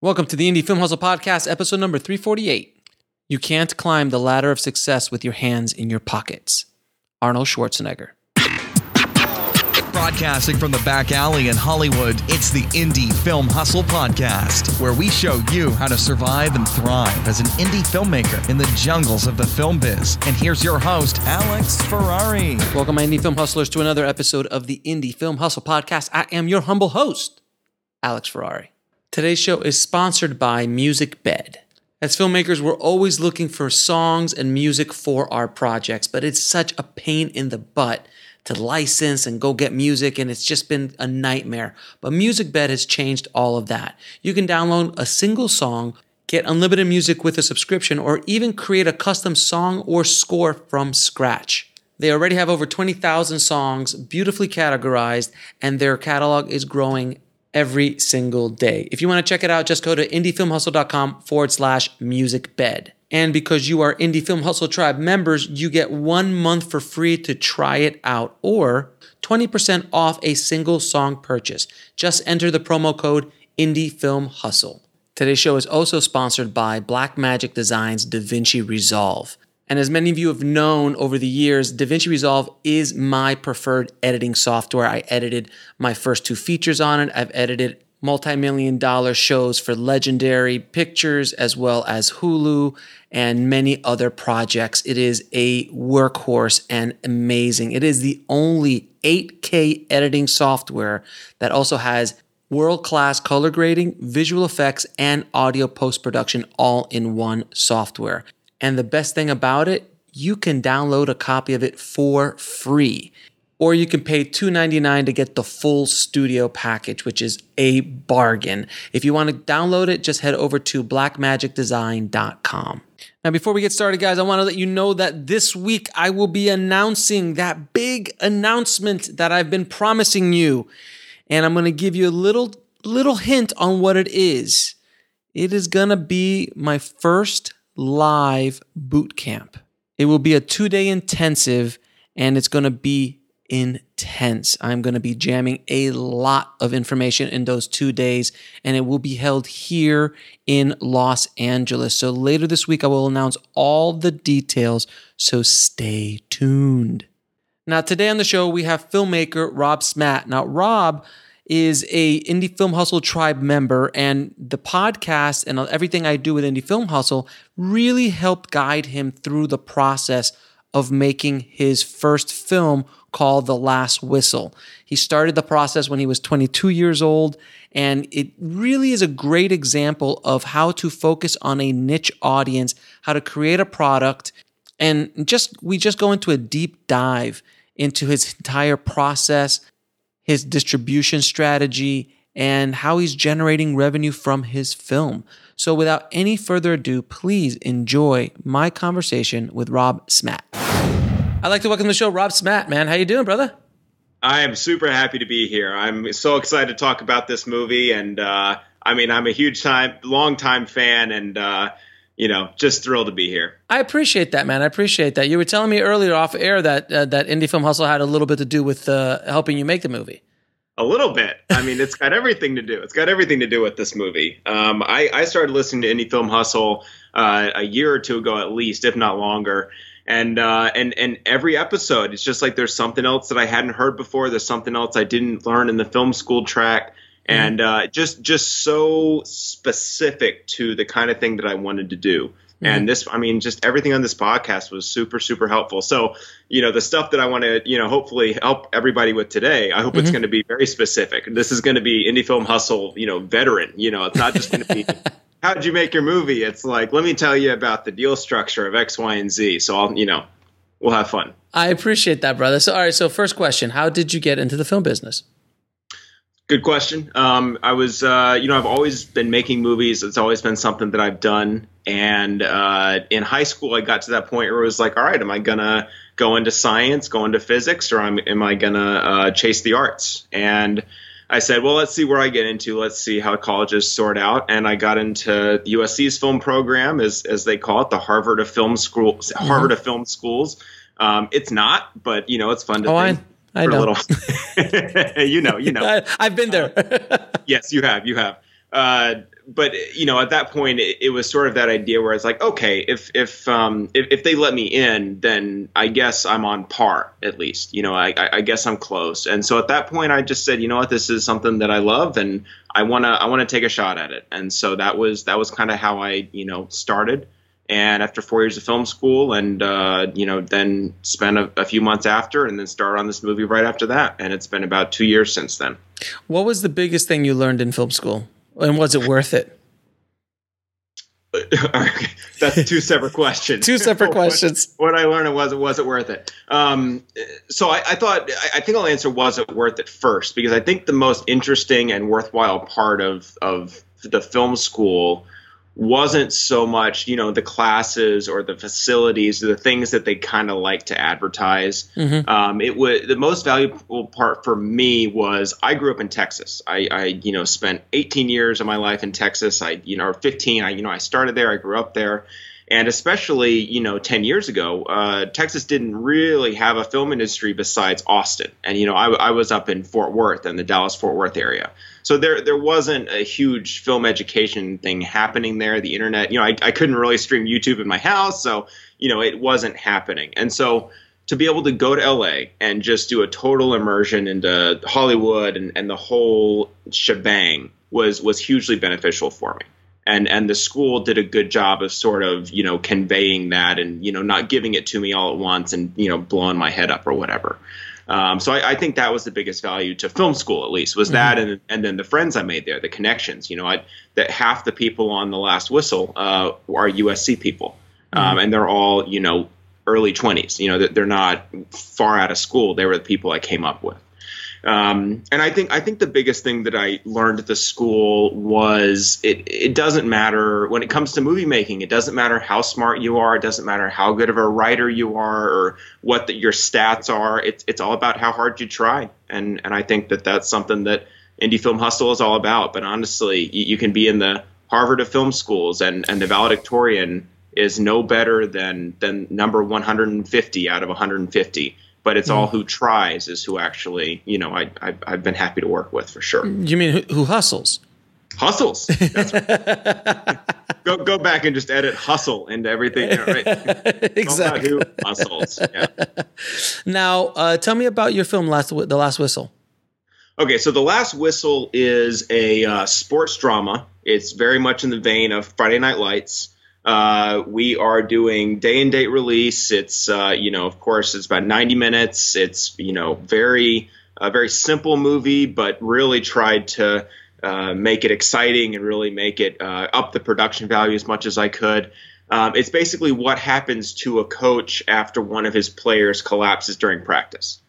Welcome to the Indie Film Hustle Podcast, episode number 348. You can't climb the ladder of success with your hands in your pockets. Arnold Schwarzenegger. Broadcasting from the back alley in Hollywood, it's the Indie Film Hustle Podcast, where we show you how to survive and thrive as an indie filmmaker in the jungles of the film biz. And here's your host, Alex Ferrari. Welcome, my Indie Film Hustlers, to another episode of the Indie Film Hustle Podcast. I am your humble host, Alex Ferrari. Today's show is sponsored by Music Bed. As filmmakers, we're always looking for songs and music for our projects, but it's such a pain in the butt to license and go get music, and it's just been a nightmare. But Music Bed has changed all of that. You can download a single song, get unlimited music with a subscription, or even create a custom song or score from scratch. They already have over 20,000 songs, beautifully categorized, and their catalog is growing every single day. If you want to check it out, just go to indiefilmhustle.com forward slash music bed. And because you are Indie Film Hustle Tribe members, you get one month for free to try it out or 20% off a single song purchase. Just enter the promo code Indie Film Hustle. Today's show is also sponsored by Blackmagic Designs DaVinci Resolve. And as many of you have known over the years, DaVinci Resolve is my preferred editing software. I edited my first two features on it. I've edited multi-million dollar shows for legendary pictures as well as Hulu and many other projects. It is a workhorse and amazing. It is the only 8K editing software that also has world-class color grading, visual effects and audio post-production all in one software. And the best thing about it, you can download a copy of it for free. Or you can pay $2.99 to get the full studio package, which is a bargain. If you want to download it, just head over to blackmagicdesign.com. Now, before we get started, guys, I want to let you know that this week I will be announcing that big announcement that I've been promising you. And I'm going to give you a little little hint on what it is. It is going to be my first live boot camp. It will be a two day intensive and it's going to be intense. I'm going to be jamming a lot of information in those two days and it will be held here in Los Angeles. So later this week, I will announce all the details. So stay tuned. Now, today on the show, we have filmmaker Rob Smat. Now, Rob is a Indie Film Hustle tribe member, and the podcast and everything I do with Indie Film Hustle really helped guide him through the process of making his first film called The Last Whistle. He started the process when he was 22 years old, and it really is a great example of how to focus on a niche audience, how to create a product, and just we just go into a deep dive into his entire process his distribution strategy, and how he's generating revenue from his film. So, without any further ado, please enjoy my conversation with Rob Smat. I'd like to welcome to the show Rob Smat, man. How you doing, brother? I am super happy to be here. I'm so excited to talk about this movie, and uh, I mean, I'm a huge time, long time fan, and uh, you know, just thrilled to be here. I appreciate that, man. I appreciate that. You were telling me earlier off air that uh, that Indie Film Hustle had a little bit to do with uh, helping you make the movie. A little bit. I mean, it's got everything to do. It's got everything to do with this movie. Um, I, I, started listening to Indie Film Hustle uh, a year or two ago, at least, if not longer. And uh, and and every episode, it's just like there's something else that I hadn't heard before. There's something else I didn't learn in the film school track Mm-hmm. and uh, just just so specific to the kind of thing that I wanted to do. Mm-hmm. And this, I mean, just everything on this podcast was super, super helpful. So, you know, the stuff that I want to, you know, hopefully help everybody with today, I hope it's mm-hmm. going to be very specific. This is going to be indie film hustle, you know, veteran. You know, it's not just going to be how did you make your movie? It's like, let me tell you about the deal structure of X, Y, and Z. So I'll, you know, we'll have fun. I appreciate that, brother. So, all right. So, first question: How did you get into the film business? Good question. Um, I was, uh, you know, I've always been making movies. It's always been something that I've done. And uh, in high school, I got to that point where it was like, all right, am I gonna go into science, go into physics, or am, am I gonna uh, chase the arts? And I said, well, let's see where I get into. Let's see how colleges sort out. And I got into USC's film program, as as they call it, the Harvard of Film School, Mm-hmm. Harvard of Film Schools. Um, it's not, but you know, it's fun to Oh, think. I for a know. little- you know, you know. I, I've been there. yes, you have, you have. Uh, but you know, at that point, it, it was sort of that idea where it's like, okay, if if um, if, if they let me in, then I guess I'm on par at least. You know, I, I, I guess I'm close. And so at that point, I just said, you know what, this is something that I love, and I wanna I wanna take a shot at it. And so that was that was kind of how I you know started. And after four years of film school, and uh, you know, then spent a, a few months after, and then started on this movie right after that. And it's been about two years since then. what was the biggest thing you learned in film school, and was it worth it? That's two separate questions. Two separate questions. What, what I learned was it was it worth it? Um, so I, I thought I, I think I'll answer was it worth it first because I think the most interesting and worthwhile part of of the film school wasn't so much you know the classes or the facilities or the things that they kind of like to advertise. Um, it was the most valuable part for me was i grew up in texas. I, I you know spent 18 years of my life in texas. I you know or 15 i you know i started there i grew up there and especially you know 10 years ago uh, texas didn't really have a film industry besides austin. And you know I, I was up in fort worth and the dallas fort worth area. So there there wasn't a huge film education thing happening there. The internet you know I, I couldn't really stream youtube in my house so you know it wasn't happening. And so to be able to go to LA and just do a total immersion into Hollywood and, and the whole shebang was was hugely beneficial for me. And and the school did a good job of sort of, you know, conveying that and, you know, not giving it to me all at once and, you know, blowing my head up or whatever. Um, so I, I think that was the biggest value to film school, at least, was that, and and then the friends I made there, the connections. You know, I, that half the people on the Last Whistle uh, are USC people, um, and they're all you know early 20s. You know, they're not far out of school. They were the people I came up with. Um, and I think I think the biggest thing that I learned at the school was it it doesn't matter when it comes to movie making. It doesn't matter how smart you are. It doesn't matter how good of a writer you are or what the, your stats are. It's it's all about how hard you try. And and I think that that's something that indie film hustle is all about. But honestly, you, you can be in the Harvard of film schools and and the valedictorian is no better than than number 150 out of 150 but it's all who tries is who actually you know I, I i've been happy to work with for sure You mean who, who hustles? hustles That's right. go go back and just edit hustle into everything right It's all about exactly. who hustles yeah Now, uh, tell me about your film, Last The Last Whistle. Okay, so The Last Whistle is a uh, sports drama. It's very much in the vein of Friday Night Lights. Uh, we are doing day and date release. It's, uh, you know, of course, it's about 90 minutes. It's, you know, very, a very simple movie, but really tried to uh, make it exciting and really make it uh, up the production value as much as I could. Um, it's basically what happens to a coach after one of his players collapses during practice.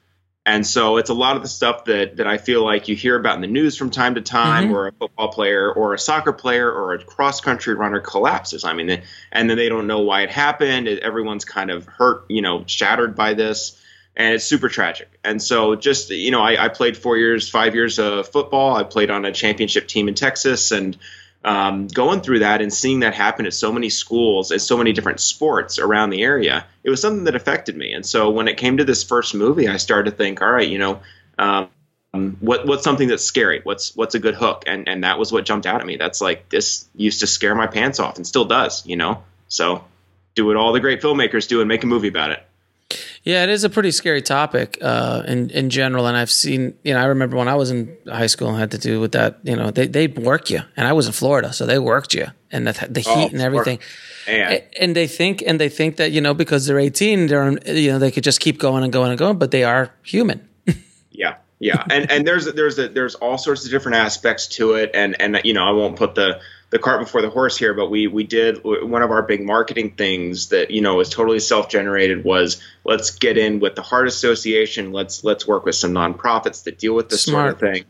And so it's a lot of the stuff that, that I feel like you hear about in the news from time to time, mm-hmm. where a football player or a soccer player or a cross country runner collapses. I mean, and then they don't know why it happened. Everyone's kind of hurt, you know, shattered by this, and it's super tragic. And so just you know, I, I played four years, five years of football. I played on a championship team in Texas, and um, going through that and seeing that happen at so many schools and so many different sports around the area, it was something that affected me. And so when it came to this first movie, I started to think, all right, you know, um, what what's something that's scary? What's what's a good hook? And and that was what jumped out at me. That's like this used to scare my pants off and still does, you know. So do what all the great filmmakers do and make a movie about it. Yeah, it is a pretty scary topic uh, in in general, and I've seen. You know, I remember when I was in high school and had to do with that. You know, they they work you, and I was in Florida, so they worked you, and the, the heat Oh, and everything. Man. A- And they think and they think that you know because they're 18, they're you know they could just keep going and going and going, but they are human. Yeah, yeah, and and there's there's a, there's all sorts of different aspects to it, and and you know I won't put the the cart before the horse here, but we we did one of our big marketing things that you know was totally self generated was let's get in with the Heart Association, let's let's work with some nonprofits that deal with this sort of Smart. thing,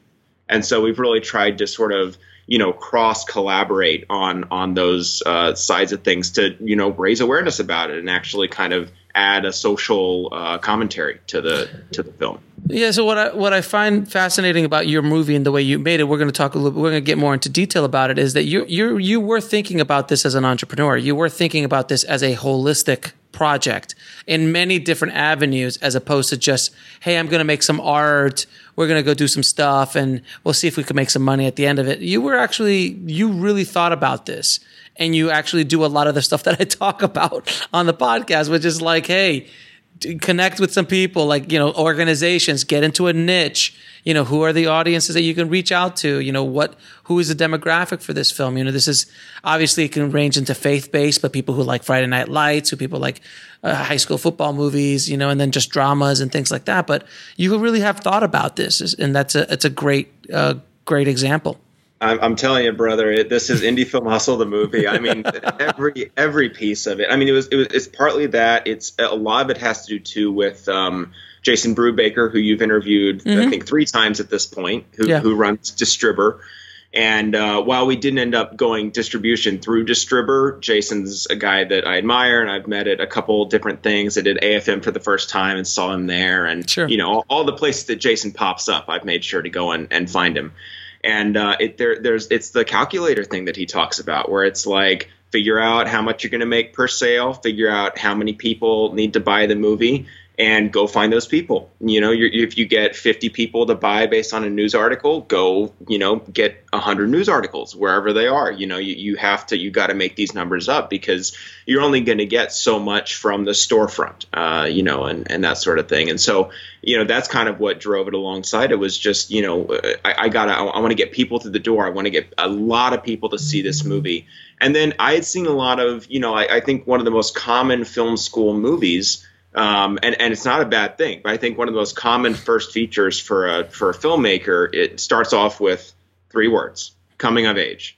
and so we've really tried to sort of you know cross collaborate on on those uh, sides of things to you know raise awareness about it and actually kind of add a social uh, commentary to the to the film. Yeah. So what I what I find fascinating about your movie and the way you made it, we're going to talk a little. We're going to get more into detail about it. Is that you you you were thinking about this as an entrepreneur. You were thinking about this as a holistic project in many different avenues, as opposed to just hey, I'm going to make some art. We're going to go do some stuff, and we'll see if we can make some money at the end of it. You were actually you really thought about this. And you actually do a lot of the stuff that I talk about on the podcast, which is like, hey, connect with some people like you know organizations get into a niche. You know who are the audiences that you can reach out to? You know what who is the demographic for this film? You know this is obviously it can range into faith-based but people who like friday night lights who people like uh, high school football movies you know and then just dramas and things like that. But you really have thought about this and that's a it's a great uh, great example I'm, I'm telling you, brother, it, this is indie film hustle, the movie. I mean, every every piece of it. I mean, it was, it was it's partly that. It's a lot of it has to do too with um, Jason Brubaker, who you've interviewed, I think three times at this point, who Yeah. who runs Distribber. And uh, while we didn't end up going distribution through Distribber, Jason's a guy that I admire, and I've met at a couple different things. I did AFM for the first time and saw him there, and Sure. you know all, all the places that Jason pops up, I've made sure to go and, and find him and uh, it there there's it's the calculator thing that he talks about where it's like figure out how much you're going to make per sale figure out how many people need to buy the movie and go find those people. You know if you get 50 people to buy based on a news article go you know get 100 news articles wherever they are. You know you, you have to you got to make these numbers up because you're only going to get so much from the storefront uh, you know and, and that sort of thing. And so you know that's kind of what drove it alongside. It was just you know i, I gotta i, I want to get people through the door. I want to get a lot of people to see this movie. And then i had seen a lot of you know i, I think one of the most common film school movies um, and, and it's not a bad thing but i think one of the most common first features for a for a filmmaker it starts off with three words coming of age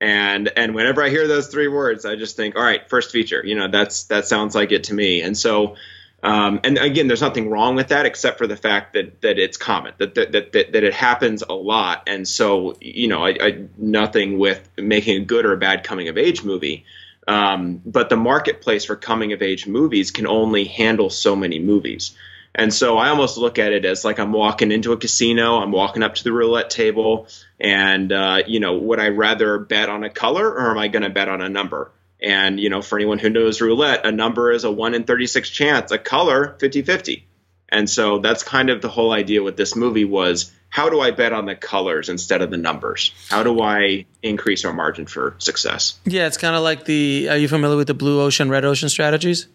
and and whenever i hear those three words i just think all right first feature you know that's that sounds like it to me and so um, and again, there's nothing wrong with that, except for the fact that that it's common, that that that, that, that it happens a lot, and so you know, I, I nothing with making a good or a bad coming of age movie. Um, but the marketplace for coming of age movies can only handle so many movies. And so I almost look at it as like I'm walking into a casino, I'm walking up to the roulette table, and uh, you know, would I rather bet on a color or am I going to bet on a number? And you know, for anyone who knows roulette, a number is a one in 36 chance, a color 50-50. And so that's kind of the whole idea with this movie was how do I bet on the colors instead of the numbers? How do I increase our margin for success? yeah it's kind of like the are you familiar with the blue ocean red ocean strategies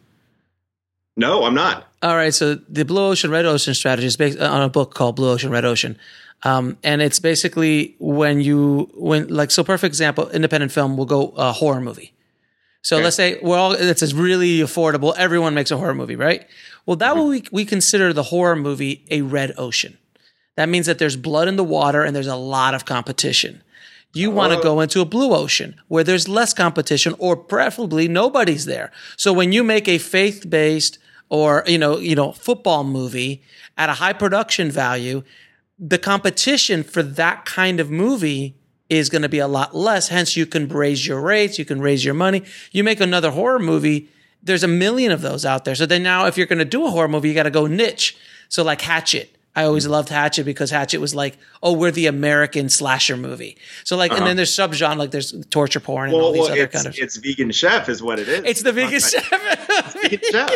No, I'm not. All right, so the Blue Ocean Red Ocean strategy is based on a book called Blue Ocean Red Ocean, um, and it's basically when you when like so perfect example independent film will go a horror movie. So let's say we're all it's really affordable. Everyone makes a horror movie, right? Well, that will we we consider the horror movie a red ocean. That means that there's blood in the water and there's a lot of competition. You want to go oh. into a blue ocean where there's less competition or preferably nobody's there. So when you make a faith-based or you know, you know, football movie at a high production value, the competition for that kind of movie is going to be a lot less. Hence, you can raise your rates, you can raise your money. You make another horror movie, there's a million of those out there. So then now, if you're going to do a horror movie, you got to go niche. So like Hatchet. I always loved Hatchet because Hatchet was like, oh, we're the American slasher movie. So like, and then there's subgenre like there's torture porn and all these well other kind of. it's vegan chef is what it is. It's the vegan chef. vegan chef.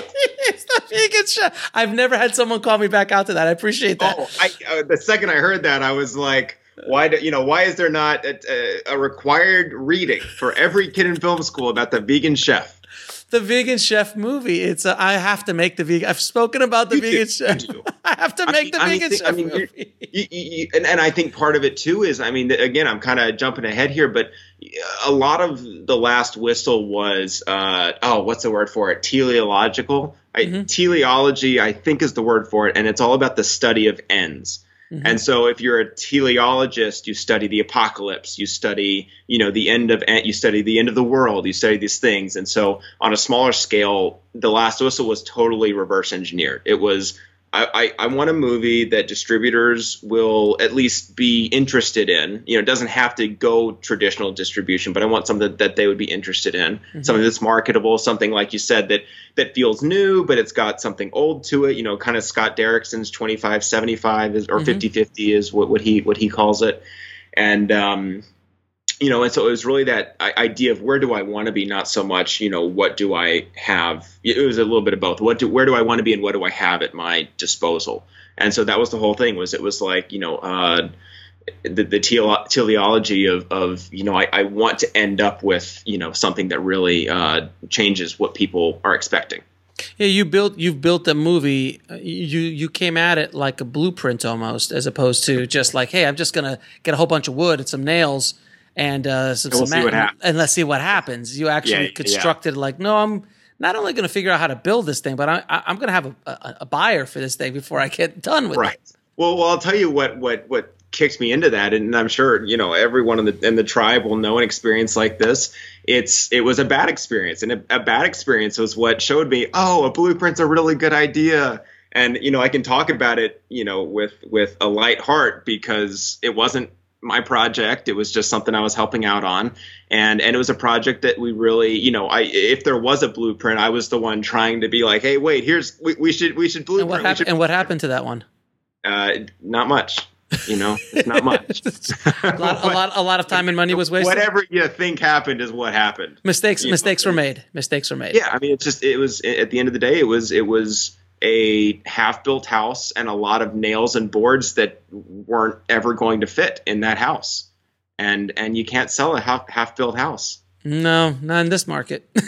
it's the vegan chef. I've never had someone call me back out to that. I appreciate that. Oh, I, uh, the second I heard that, I was like, why do you know why is there not a, a required reading for every kid in film school about the vegan chef? The vegan chef movie. It's a, I have to make the vegan. I've spoken about the You vegan do, chef. I have to I make mean- the I vegan think- chef I mean, movie. you, you, and, and I think part of it too is, I mean, again, I'm kind of jumping ahead here, but a lot of the last whistle was, uh, oh, what's the word for it? Teleological. I, Teleology, I think, is the word for it, and it's all about the study of ends. Mm-hmm. And so, if you're a teleologist, you study the apocalypse, you study, you know, the end of, you study the end of the world, you study these things. And so, on a smaller scale, the last whistle was totally reverse engineered. It was I, I, I want a movie that distributors will at least be interested in. You know, it doesn't have to go traditional distribution, but I want something that, that they would be interested in. Something that's marketable, something like you said that that feels new, but it's got something old to it. You know, kind of Scott Derrickson's 25 75 is, or 50 50 is what, what he what he calls it. And um, you know, and so it was really that idea of where do I want to be, not so much, you know, what do I have. It was a little bit of both. What do, where do I want to be, and what do I have at my disposal? And so that was the whole thing. Was it was like, you know, uh, the, the tele- teleology of, of you know, I, I want to end up with, you know, something that really uh, changes what people are expecting. Yeah, you built you've built a movie. uh, You you came at it like a blueprint almost, as opposed to just like, hey, I'm just gonna get a whole bunch of wood and some nails and uh, some And we'll see what happens. and let's see what happens. You actually Yeah, yeah. constructed like, no, I'm not only going to figure out how to build this thing, but I, I, I'm going to have a, a, a buyer for this thing before I get done with right it. well well i'll tell you what what what kicked me into that and i'm sure you know everyone in the in the tribe will know an experience like this it's it was a bad experience and a, a bad experience was what showed me oh a blueprint's a really good idea and you know i can talk about it you know with with a light heart because it wasn't my project it was just something i was helping out on and and it was a project that we really you know i if there was a blueprint i was the one trying to be like hey wait here's we, we should we should blueprint And what happened? should And what happened to that one? uh, not much. You know, it's not much. A lot, a lot, a lot of time and money was wasted. Whatever you think happened is what happened. Mistakes, You know, mistakes were made. Mistakes were made. Yeah, I mean, it's just it was at the end of the day, it was it was a half-built house and a lot of nails and boards that weren't ever going to fit in that house, and and you can't sell a half half-built house. No, not in this market.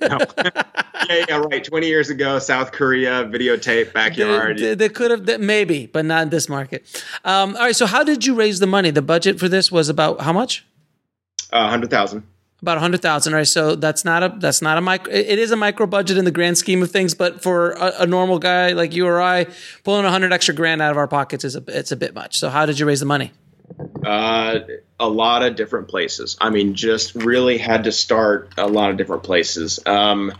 No. yeah, yeah, right. Twenty years ago, South Korea videotape backyard. They, they could have maybe, but not in this market. Um, all right. So, how did you raise the money? The budget for this was about how much? uh, hundred thousand. About a hundred thousand. Right. So that's not a that's not a micro. It is a micro budget in the grand scheme of things, but for a, a normal guy like you or I, pulling a hundred extra grand out of our pockets is a it's a bit much. So, how did you raise the money? Uh, a lot of different places. I mean, just really had to start a lot of different places. Um,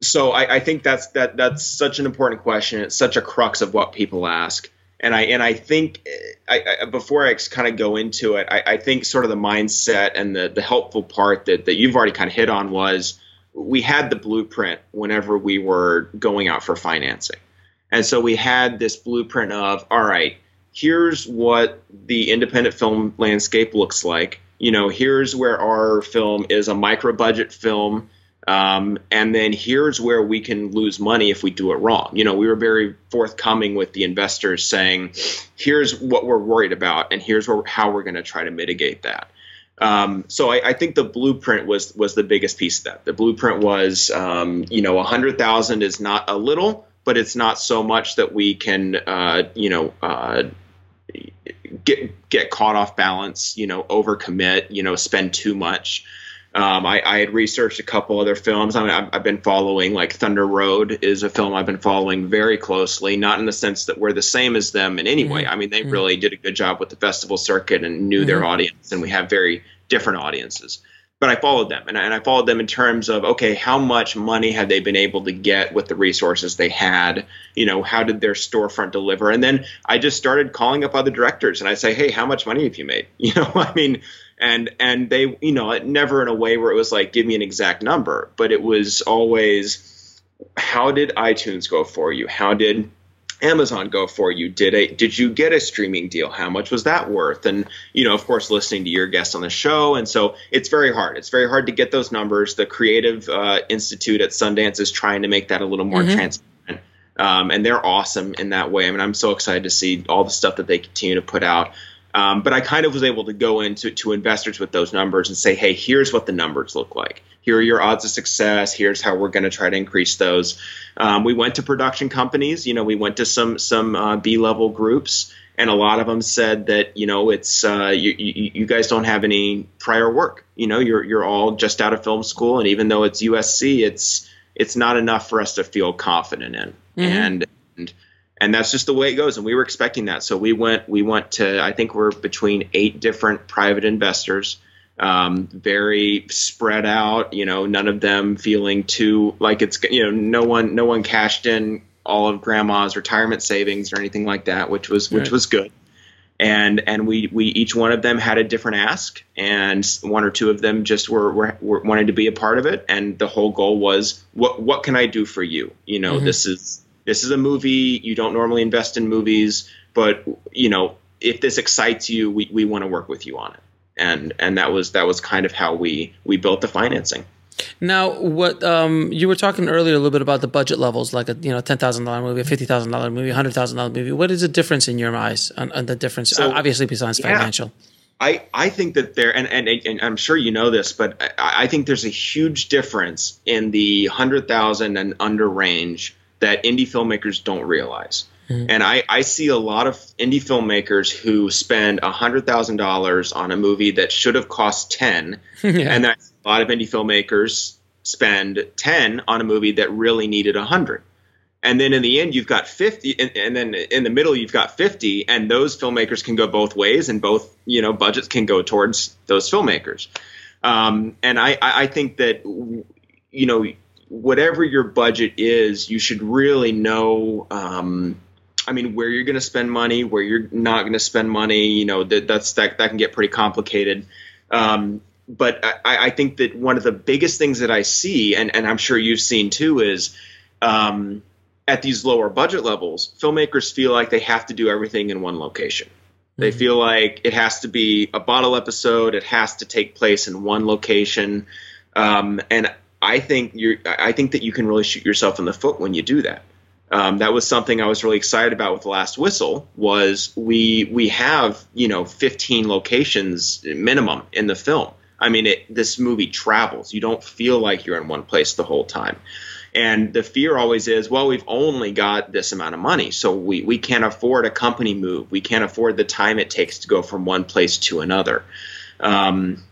so I, I think that's that that's such an important question. It's such a crux of what people ask, and I and I think I, I, before I kind of go into it, I, I think sort of the mindset and the the helpful part that that you've already kind of hit on was we had the blueprint whenever we were going out for financing, and so we had this blueprint of all right here's what the independent film landscape looks like. You know, here's where our film is a micro budget film. Um, and then here's where we can lose money if we do it wrong. You know, we were very forthcoming with the investors saying, here's what we're worried about, and here's where, how we're going to try to mitigate that. Um, so I, I think the blueprint was was the biggest piece of that. The blueprint was, um, you know, a hundred thousand is not a little, but it's not so much that we can, uh, you know, uh, get get caught off balance, you know, overcommit, you know, spend too much. Um, I, I, had researched a couple other films. I mean, I've, I've, been following like Thunder Road is a film I've been following very closely. Not in the sense that we're the same as them in any way. Mm-hmm. I mean, they mm-hmm. really did a good job with the festival circuit and knew mm-hmm. their audience, and we have very different audiences. But I followed them, and I, and I followed them in terms of okay, how much money had they been able to get with the resources they had? You know, how did their storefront deliver? And then I just started calling up other directors, and I say, hey, how much money have you made? You know, I mean and and they you know never in a way where it was like give me an exact number but it was always how did itunes go for you? How did amazon go for you? Did a did you get a streaming deal? How much was that worth? And you know of course listening to your guests on the show. And so it's very hard. It's very hard to get those numbers. The creative uh, institute at sundance is trying to make that a little more mm-hmm. transparent. Um, and they're awesome in that way. I mean i'm so excited to see all the stuff that they continue to put out Um, but I kind of was able to go into to investors with those numbers and say, hey, here's what the numbers look like. Here are your odds of success. Here's how we're going to try to increase those. Um, we went to production companies. You know, we went to some some uh, B level groups, and a lot of them said that you know it's uh, you, you, you guys don't have any prior work. You know, you're you're all just out of film school, and even though it's USC, it's it's not enough for us to feel confident in. Mm-hmm. And, and and that's just the way it goes and we were expecting that so we went we went to i think we're between eight different private investors um, very spread out you know none of them feeling too like it's you know no one no one cashed in all of grandma's retirement savings or anything like that which was which right. was good and and we we each one of them had a different ask and one or two of them just were, were, were wanted to be a part of it and the whole goal was what what can i do for you you know mm-hmm. this is this is a movie. You don't normally invest in movies but you know if this excites you we, we want to work with you on it. And and that was that was kind of how we we built the financing. Now what um, you were talking earlier a little bit about the budget levels like a you know $10000 movie a $50000 movie a $100000 movie. What is the difference in your eyes on, on the difference so, obviously besides yeah. financial? I, I think that there and, and and I'm sure you know this, but I, I think there's a huge difference in the hundred thousand and under range that indie filmmakers don't realize. Mm-hmm. And I, I see a lot of indie filmmakers who spend $100,000 on a movie that should have cost 10. yeah. And a lot of indie filmmakers spend 10 on a movie that really needed 100. And then in the end, you've got 50, and, and, then in the middle, you've got 50, and those filmmakers can go both ways, and both, you know, budgets can go towards those filmmakers. Um, and I, I think that, you know, whatever your budget is, you should really know. Um, I mean, where you're going to spend money, where you're not going to spend money. You know, that that's that that can get pretty complicated. Um, but I, I, think that one of the biggest things that I see, and, and I'm sure you've seen too, is um, at these lower budget levels, filmmakers feel like they have to do everything in one location. They mm-hmm. feel like it has to be a bottle episode. It has to take place in one location. Um, and I think you I think that you can really shoot yourself in the foot when you do that. Um, that was something I was really excited about with the Last Whistle. Was we we have you know 15 locations minimum in the film. I mean, it, this movie travels. You don't feel like you're in one place the whole time. And the fear always is, well, we've only got this amount of money, so we, we can't afford a company move. We can't afford the time it takes to go from one place to another. Um,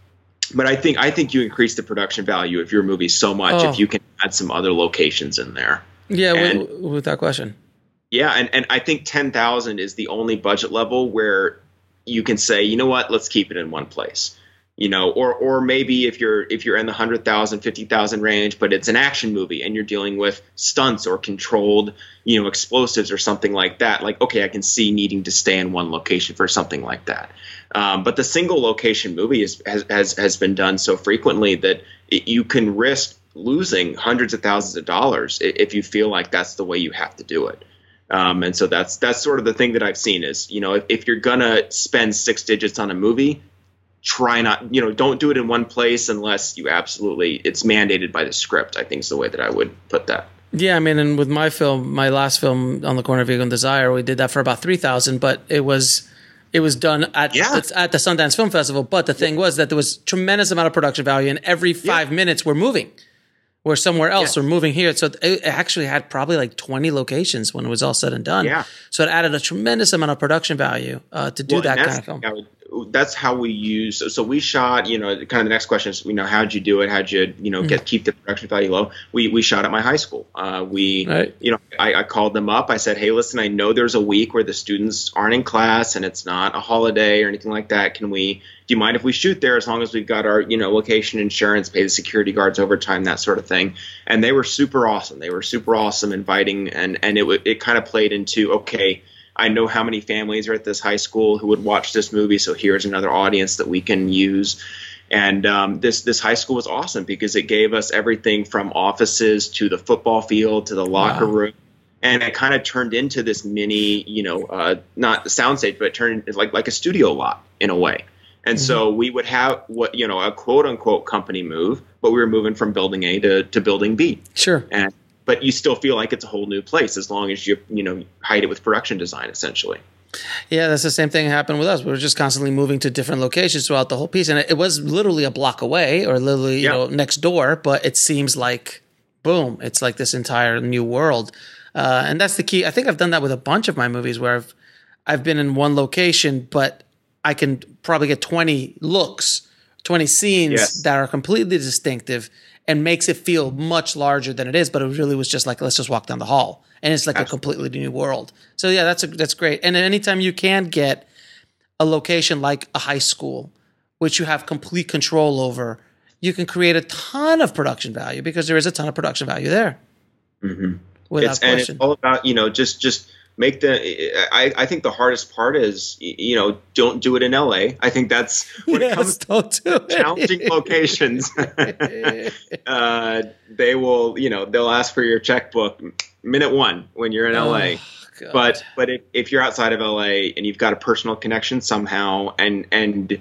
but I think I think you increase the production value of your movie so much oh. if you can add some other locations in there. Yeah, and, with, that question. Yeah, and, and I think ten thousand is the only budget level where you can say, you know what, let's keep it in one place. You know, or or maybe if you're if you're in the hundred thousand, fifty thousand range, but it's an action movie and you're dealing with stunts or controlled, you know, explosives or something like that. Like, okay, I can see needing to stay in one location for something like that. Um, but the single location movie is, has, has, has been done so frequently that it, you can risk losing hundreds of thousands of dollars if you feel like that's the way you have to do it. Um, and so that's that's sort of the thing that I've seen is you know if, if you're gonna spend six digits on a movie, try not you know don't do it in one place unless you absolutely it's mandated by the script. I think is the way that I would put that. Yeah, I mean, and with my film, my last film on the corner of Ego and Desire, we did that for about three thousand, but it was it was done at yeah. the, at the Sundance Film Festival. But the thing was that there was tremendous amount of production value, and every five yeah. minutes we're moving. We're somewhere else. Yeah. We're moving here. So it actually had probably like 20 locations when it was all said and done. Yeah. So it added a tremendous amount of production value uh, to do well, that kind of film that's how we use. So, so, we shot. You know, kind of the next question is, you know, how'd you do it? How'd you, you know, get keep the production value low? We we shot at my high school. Uh, we, right. you know, I, I called them up. I said, hey, listen, I know there's a week where the students aren't in class and it's not a holiday or anything like that. Can we? Do you mind if we shoot there as long as we've got our, you know, location insurance, pay the security guards overtime, that sort of thing? And they were super awesome. They were super awesome, inviting, and and it it kind of played into okay I know how many families are at this high school who would watch this movie, so here's another audience that we can use. And um, this this high school was awesome because it gave us everything from offices to the football field to the locker wow. room, and it kind of turned into this mini, you know, uh, not the soundstage, but it turned like like a studio lot in a way. And mm-hmm. so we would have what you know a quote unquote company move, but we were moving from building A to, to building B. Sure. And but you still feel like it's a whole new place as long as you you know hide it with production design essentially. Yeah, that's the same thing happened with us. We were just constantly moving to different locations throughout the whole piece, and it, it was literally a block away or literally you Yeah. know next door. But it seems like boom, it's like this entire new world, uh, and that's the key. I think I've done that with a bunch of my movies where I've I've been in one location, but I can probably get twenty looks, twenty scenes Yes. that are completely distinctive. And makes it feel much larger than it is, but it really was just like let's just walk down the hall, and it's like a completely new world. So yeah, that's a, that's great. And anytime you can get a location like a high school, which you have complete control over, you can create a ton of production value because there is a ton of production value there. Mhm. Without it's, and it's all about you know just just make the I, I think the hardest part is you know don't do it in la i think that's when it comes don't do to challenging locations. Uh, they will you know they'll ask for your checkbook minute one when you're in la Oh, but but if, if you're outside of la and you've got a personal connection somehow and and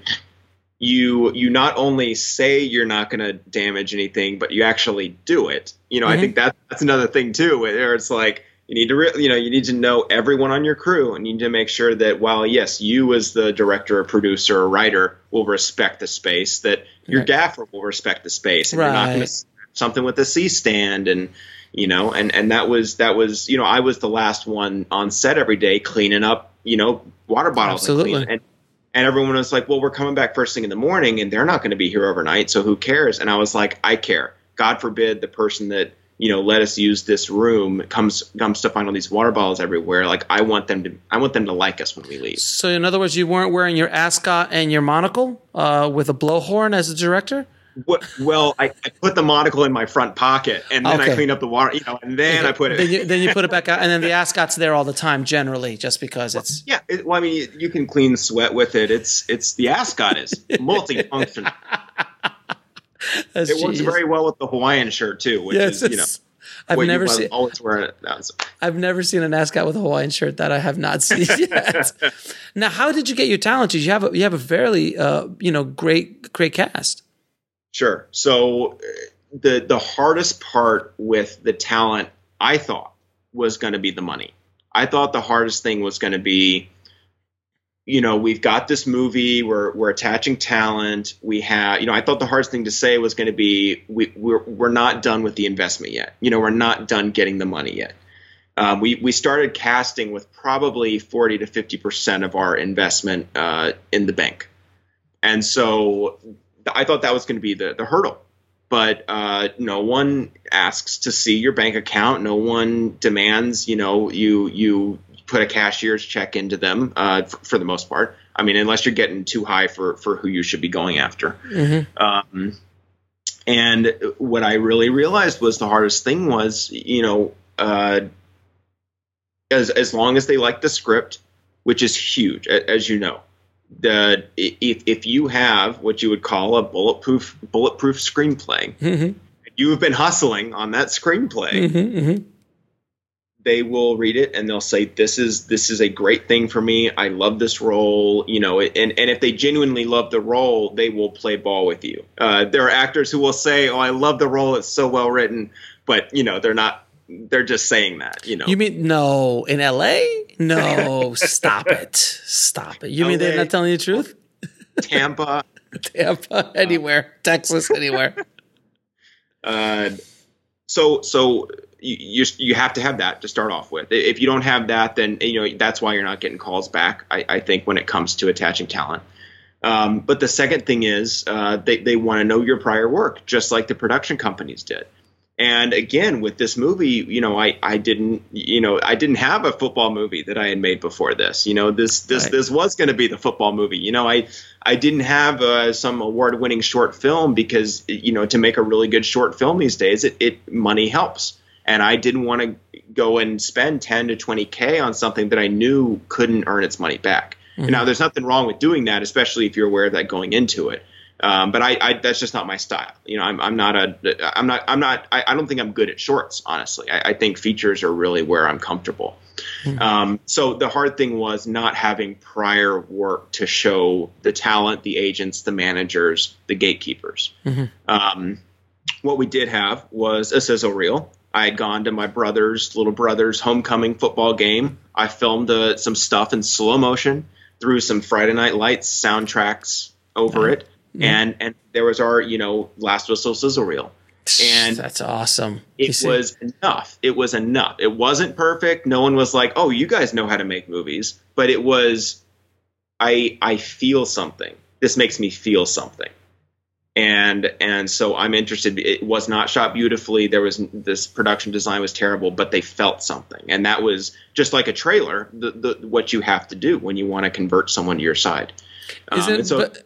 you you not only say you're not going to damage anything but you actually do it you know i Mhm. think that that's another thing too where it's like you need to re- you know you need to know everyone on your crew and you need to make sure that while yes you as the director or producer or writer will respect the space that your Right. gaffer will respect the space and you're not going to something with a C stand and you know and and that was that was you know I was the last one on set every day cleaning up you know water bottles Absolutely. clean- and and everyone was like well we're coming back first thing in the morning and they're not going to be here overnight so who cares and I was like I care God forbid the person that you know let us use this room comes comes to find all these water bottles everywhere like I want them to I want them to like us when we leave so, in other words, you weren't wearing your ascot and your monocle uh, with a blowhorn as a director? What, well, I, I put the monocle in my front pocket, and then Okay. I cleaned up the water, you know, and then I put it. Then you, then you put it back out, and then the ascot's there all the time, generally, just because it's. yeah, it, well, I mean, you, you can clean sweat with it. It's it's the ascot is multifunction. That's It works genius. very well with the Hawaiian shirt too, which Yes, is you know I've never seen. always wear it. I've never seen an ascot with a Hawaiian shirt that I have not seen yet. now, how did you get your talent? You have a, you have a fairly uh, you know great great cast. Sure. So uh, the the hardest part with the talent, I thought, was going to be the money. I thought the hardest thing was going to be, you know, we've got this movie, we're we're attaching talent. We have, you know, I thought the hardest thing to say was going to be we we're we're not done with the investment yet. You know, we're not done getting the money yet. Um, we we started casting with probably forty to fifty percent of our investment uh, in the bank, and so I thought that was going to be the the hurdle. But uh, no one asks to see your bank account. No one demands, you know, you you put a cashier's check into them uh, f- for the most part. I mean, unless you're getting too high for for who you should be going after. Um, and what I really realized was the hardest thing was, you know, uh, as as long as they like the script, which is huge, as you know, the if if you have what you would call a bulletproof bulletproof screenplay, Mm-hmm, you have been hustling on that screenplay mm-hmm, mm-hmm. They will read it and they'll say this is this is a great thing for me i love this role you know and and if they genuinely love the role they will play ball with you uh, there are actors who will say oh i love the role it's so well written but you know they're not they're just saying that you know You mean no in L.A.? No, stop it, stop it. You mean they're not telling you the truth? tampa Tampa, anywhere, Texas, anywhere. Uh, so so you, you you have to have that to start off with. If you don't have that, then you know that's why you're not getting calls back. I, I think when it comes to attaching talent. Um, but the second thing is uh, they they want to know your prior work, just like the production companies did. And again, with this movie, you know, I, I didn't, you know, I didn't have a football movie that I had made before this. You know, this this Right. this was going to be the football movie. You know, I I didn't have uh, some award-winning short film because you know to make a really good short film these days, it, it money helps. And I didn't want to go and spend 10 to 20 k on something that I knew couldn't earn its money back. Now, there's nothing wrong with doing that, especially if you're aware of that going into it. Um, but I, I, that's just not my style. You know, I'm, I'm not a, I'm not, I'm not, I, I don't think I'm good at shorts, honestly. I, I think features are really where I'm comfortable. Um, so the hard thing was not having prior work to show the talent, the agents, the managers, the gatekeepers. Um, what we did have was a sizzle reel. I had gone to my brother's little brother's homecoming football game. I filmed uh, some stuff in slow motion, threw some Friday Night Lights soundtracks over it, and and there was our you know last whistle sizzle reel. And that's awesome. it was enough. It was enough. It wasn't perfect. No one was like, "Oh, you guys know how to make movies," but it was. I I feel something. This makes me feel something, and and so I'm interested. It was not shot beautifully. There was this production design was terrible, but they felt something, and that was just like a trailer. The, the what you have to do when you want to convert someone to your side. Is Um, it? so, but,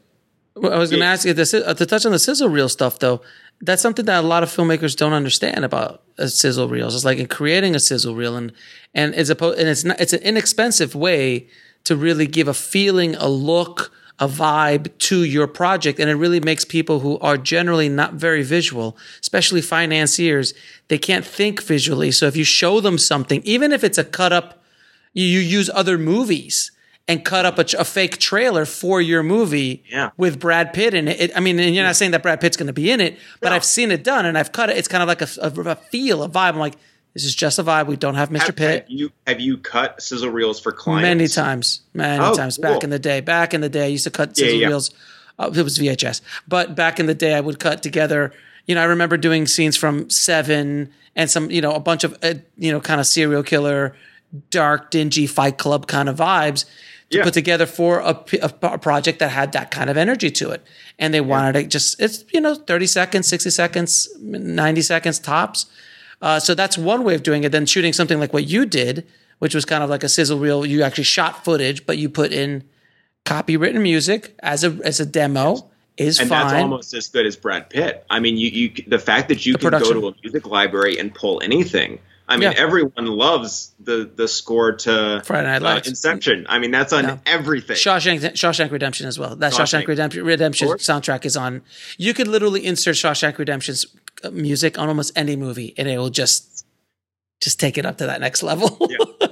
well, I was going to ask you this uh, to touch on the sizzle reel stuff, though. That's something that a lot of filmmakers don't understand about uh, sizzle reels. It's like in creating a sizzle reel, and and it's a and it's not it's an inexpensive way to really give a feeling, a look, a vibe to your project, and it really makes people who are generally not very visual, especially financiers, they can't think visually. So if you show them something, even if it's a cut up you, you use other movies and cut up a, a fake trailer for your movie Yeah. with Brad Pitt in it. It- I mean, and you're not saying that Brad Pitt's going to be in it, but No. I've seen it done and I've cut it. It's kind of like a, a, a feel, a vibe. I'm like, this is just a vibe. We don't have Mr. have, Pitt. have you have you cut sizzle reels for clients? Many times, many Oh, times cool. back in the day. Back in the day, I used to cut sizzle yeah. reels. Uh, it was VHS, but back in the day, I would cut together. You know, I remember doing scenes from Seven and some, you know, a bunch of, uh, you know, kind of serial killer, dark, dingy Fight Club kind of vibes to Yeah. put together for a project that had that kind of energy to it. And they wanted it just, it's, you know, 30 seconds, 60 seconds, 90 seconds tops. Uh, so that's one way of doing it. Then shooting something like what you did, which was kind of like a sizzle reel. You actually shot footage, but you put in copywritten music as a as a demo is fine. and fine. that's almost as good as Brad Pitt. I mean, you, you the fact that you can production. go to a music library and pull anything. I mean, Yeah. everyone loves the the score to Friday Night uh, Inception. I mean, that's on No. everything. Shawshank, Shawshank Redemption as well. That Shawshank, Shawshank. Redemption, Redemption soundtrack is on. You could literally insert Shawshank Redemption's uh, music on almost any movie, and it will just just take it up to that next level.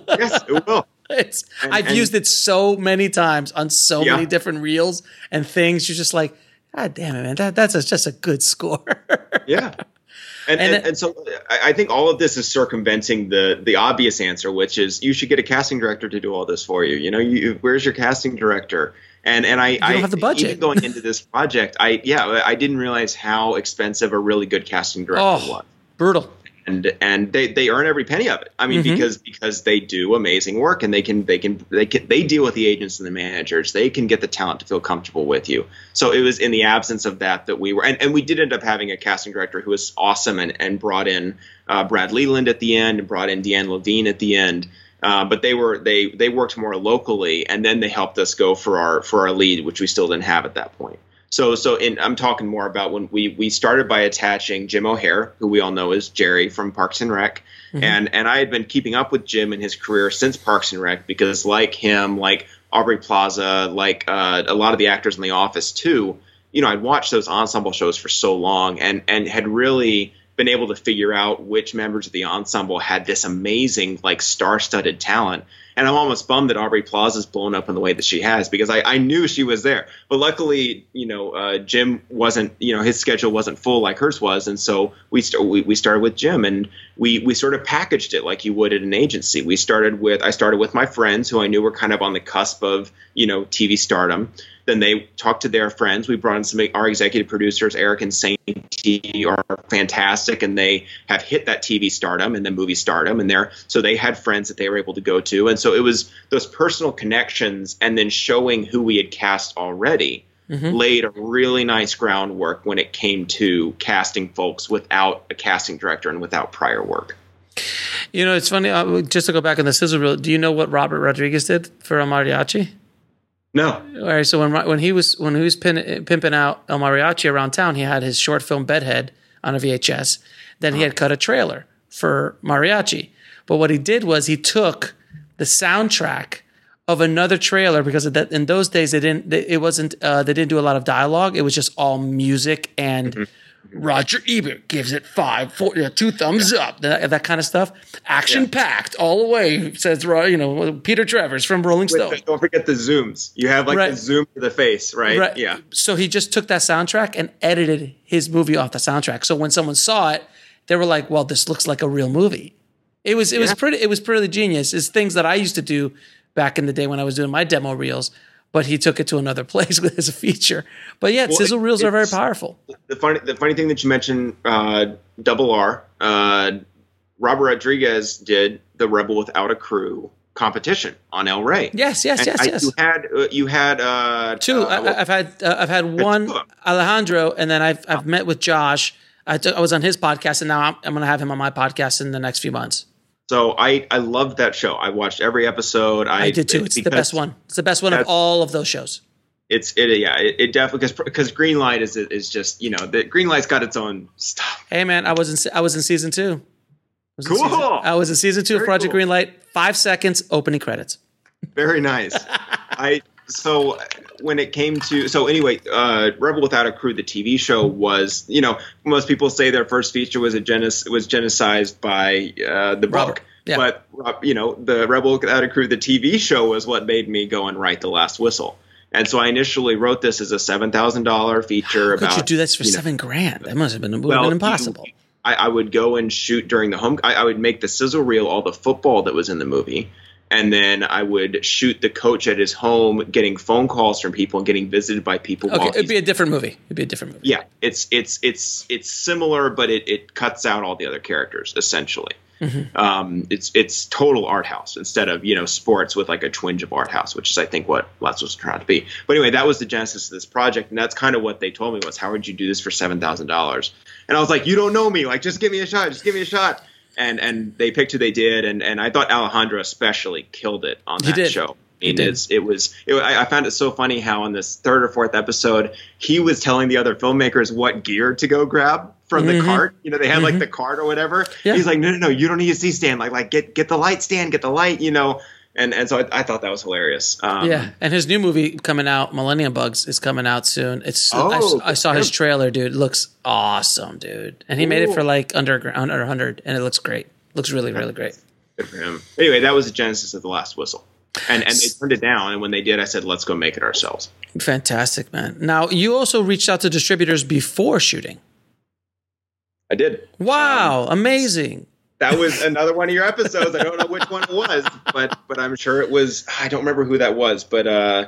yes, it will. it's, And- I've and- used it so many times on so Yeah. many different reels and things. You're just like, God damn it, man! That that's a, just a good score. Yeah. And, And and, and so I, I think all of this is circumventing the the obvious answer, which is you should get a casting director to do all this for you. You know, you, where's your casting director? And and I don't I have the budget. even going into this project, I yeah I didn't realize how expensive a really good casting director Oh. was. Brutal. and and they, they earn every penny of it. I mean, Mhm. because because they do amazing work and they can they can they can they deal with the agents and the managers. They can get the talent to feel comfortable with you. So it was in the absence of that that we were, and, and we did end up having a casting director who was awesome and and brought in uh, Brad Leland at the end and brought in Deanne Levine at the end. Uh, but they were they they worked more locally, and then they helped us go for our for our lead, which we still didn't have at that point. So so in, I'm talking more about when we we started by attaching Jim O'Heir, who we all know as Jerry from Parks and Rec, and and I had been keeping up with Jim and his career since Parks and Rec because like him, like Aubrey Plaza, like uh, a lot of the actors in The Office too, you know, I'd watched those ensemble shows for so long and and had really been able to figure out which members of the ensemble had this amazing like star-studded talent. And i'm almost bummed that aubrey plaza's blown up in the way that she has because i, I knew she was there. But luckily you know uh, jim wasn't you know his schedule wasn't full like hers was. And so we, st- we, we started with jim and we, we sort of packaged it like you would at an agency. We started with i started with my friends who i knew were kind of on the cusp of you know tv stardom then they talked to their friends. We brought in some of our executive producers, Eric and Sainty, are fantastic, and they have hit that TV stardom and then movie stardom, and they're so they had friends that they were able to go to, and so it was those personal connections, and then showing who we had cast already laid a really nice groundwork when it came to casting folks without a casting director and without prior work. You know, it's funny. Uh, just to go back on the sizzle reel, do you know what Robert Rodriguez did for El Mariachi? No, All right, so when when he was when he was pin, pimping out El Mariachi around town, he had his short film Bedhead on a VHS. Then he had cut a trailer for Mariachi. But what he did was he took the soundtrack of another trailer because that, in those days they didn't they, it wasn't uh, they didn't do a lot of dialogue. It was just all music and Roger Ebert gives it five, four, yeah, two thumbs up, that, that kind of stuff. Action packed all the way, says Ro- you know Peter Travers from Rolling Stone. Wait, don't forget the zooms. You have like Right. the zoom to the face, right? Right. Yeah. So he just took that soundtrack and edited his movie off the soundtrack. So when someone saw it, they were like, "Well, this looks like a real movie." It was it was pretty it was pretty genius. It's things that I used to do back in the day when I was doing my demo reels, but he took it to another place with his feature. But yeah, Well, sizzle reels are very powerful. the funny the funny thing that you mentioned, uh, Double R, uh, Robert Rodriguez did the Rebel Without a Crew competition on El Rey. Yes, yes, And yes, I- yes. You had uh, you had uh, Two. uh, I, I've had uh, I've had one. Alejandro, and then I've I've met with Josh. I was on his podcast, and now I'm, I'm going to have him on my podcast in the next few months. So I I loved that show. I watched every episode. I, I did too. It's the best one. It's the best one of all of those shows. It's it yeah it, it definitely because because Greenlight is is just you know the Greenlight's got its own stuff. Hey man, I was in I was in season two. I was in Cool. season- I was in season two of Project cool. Greenlight. Five seconds opening credits. Very nice. I so when it came to so anyway, uh, Rebel Without a Crew, the TV show was you know most people say their first feature was a genis was genocided by uh, the Robert, book, yeah. but you know the Rebel Without a Crew, the TV show was what made me go and write the last whistle. And so I initially wrote this as a seven thousand dollar feature Could about. you do this for you know, seven grand? That must have been, well, been you- impossible. I, I would go and shoot during the home. I, I would make the sizzle reel all the football that was in the movie, and then I would shoot the coach at his home, getting phone calls from people and getting visited by people. okay, it'd be a different movie. It'd be a different movie. yeah, it's it's it's it's similar, but it, it cuts out all the other characters essentially. Mm-hmm. Um, it's it's total art house instead of you know sports with like a twinge of art house, which is I think what Let's was trying to be. But anyway, that was the genesis of this project, and that's kind of what they told me was how would you do this for seven thousand dollars? And I was like, you don't know me, like just give me a shot, just give me a shot. And and they picked who they did, and and I thought Alejandro especially killed it on that show. He It did. is. It was. It, I, I found it so funny how in this third or fourth episode, he was telling the other filmmakers what gear to go grab from the cart. You know, they had like the cart or whatever. Mm-hmm. Yeah. He's like, no, no, no, you don't need a C stand. Like, like get get the light stand, get the light. You know, and and so I, I thought that was hilarious. Um, Yeah, and his new movie coming out, Millennium Bugs, is coming out soon. It's I, Oh, I saw his trailer, dude. It looks awesome, dude. And he made it for like under under 100, and it looks great. Looks really, really great. Good for him. Anyway, that was the genesis of the Last Whistle, and and they turned it down. And when they did, I said, let's go make it ourselves. Fantastic, man. Now you also reached out to distributors before shooting. I did. Wow, amazing. That was another one of your episodes. I don't know which one it was, but but I'm sure it was. I don't remember who that was, but uh,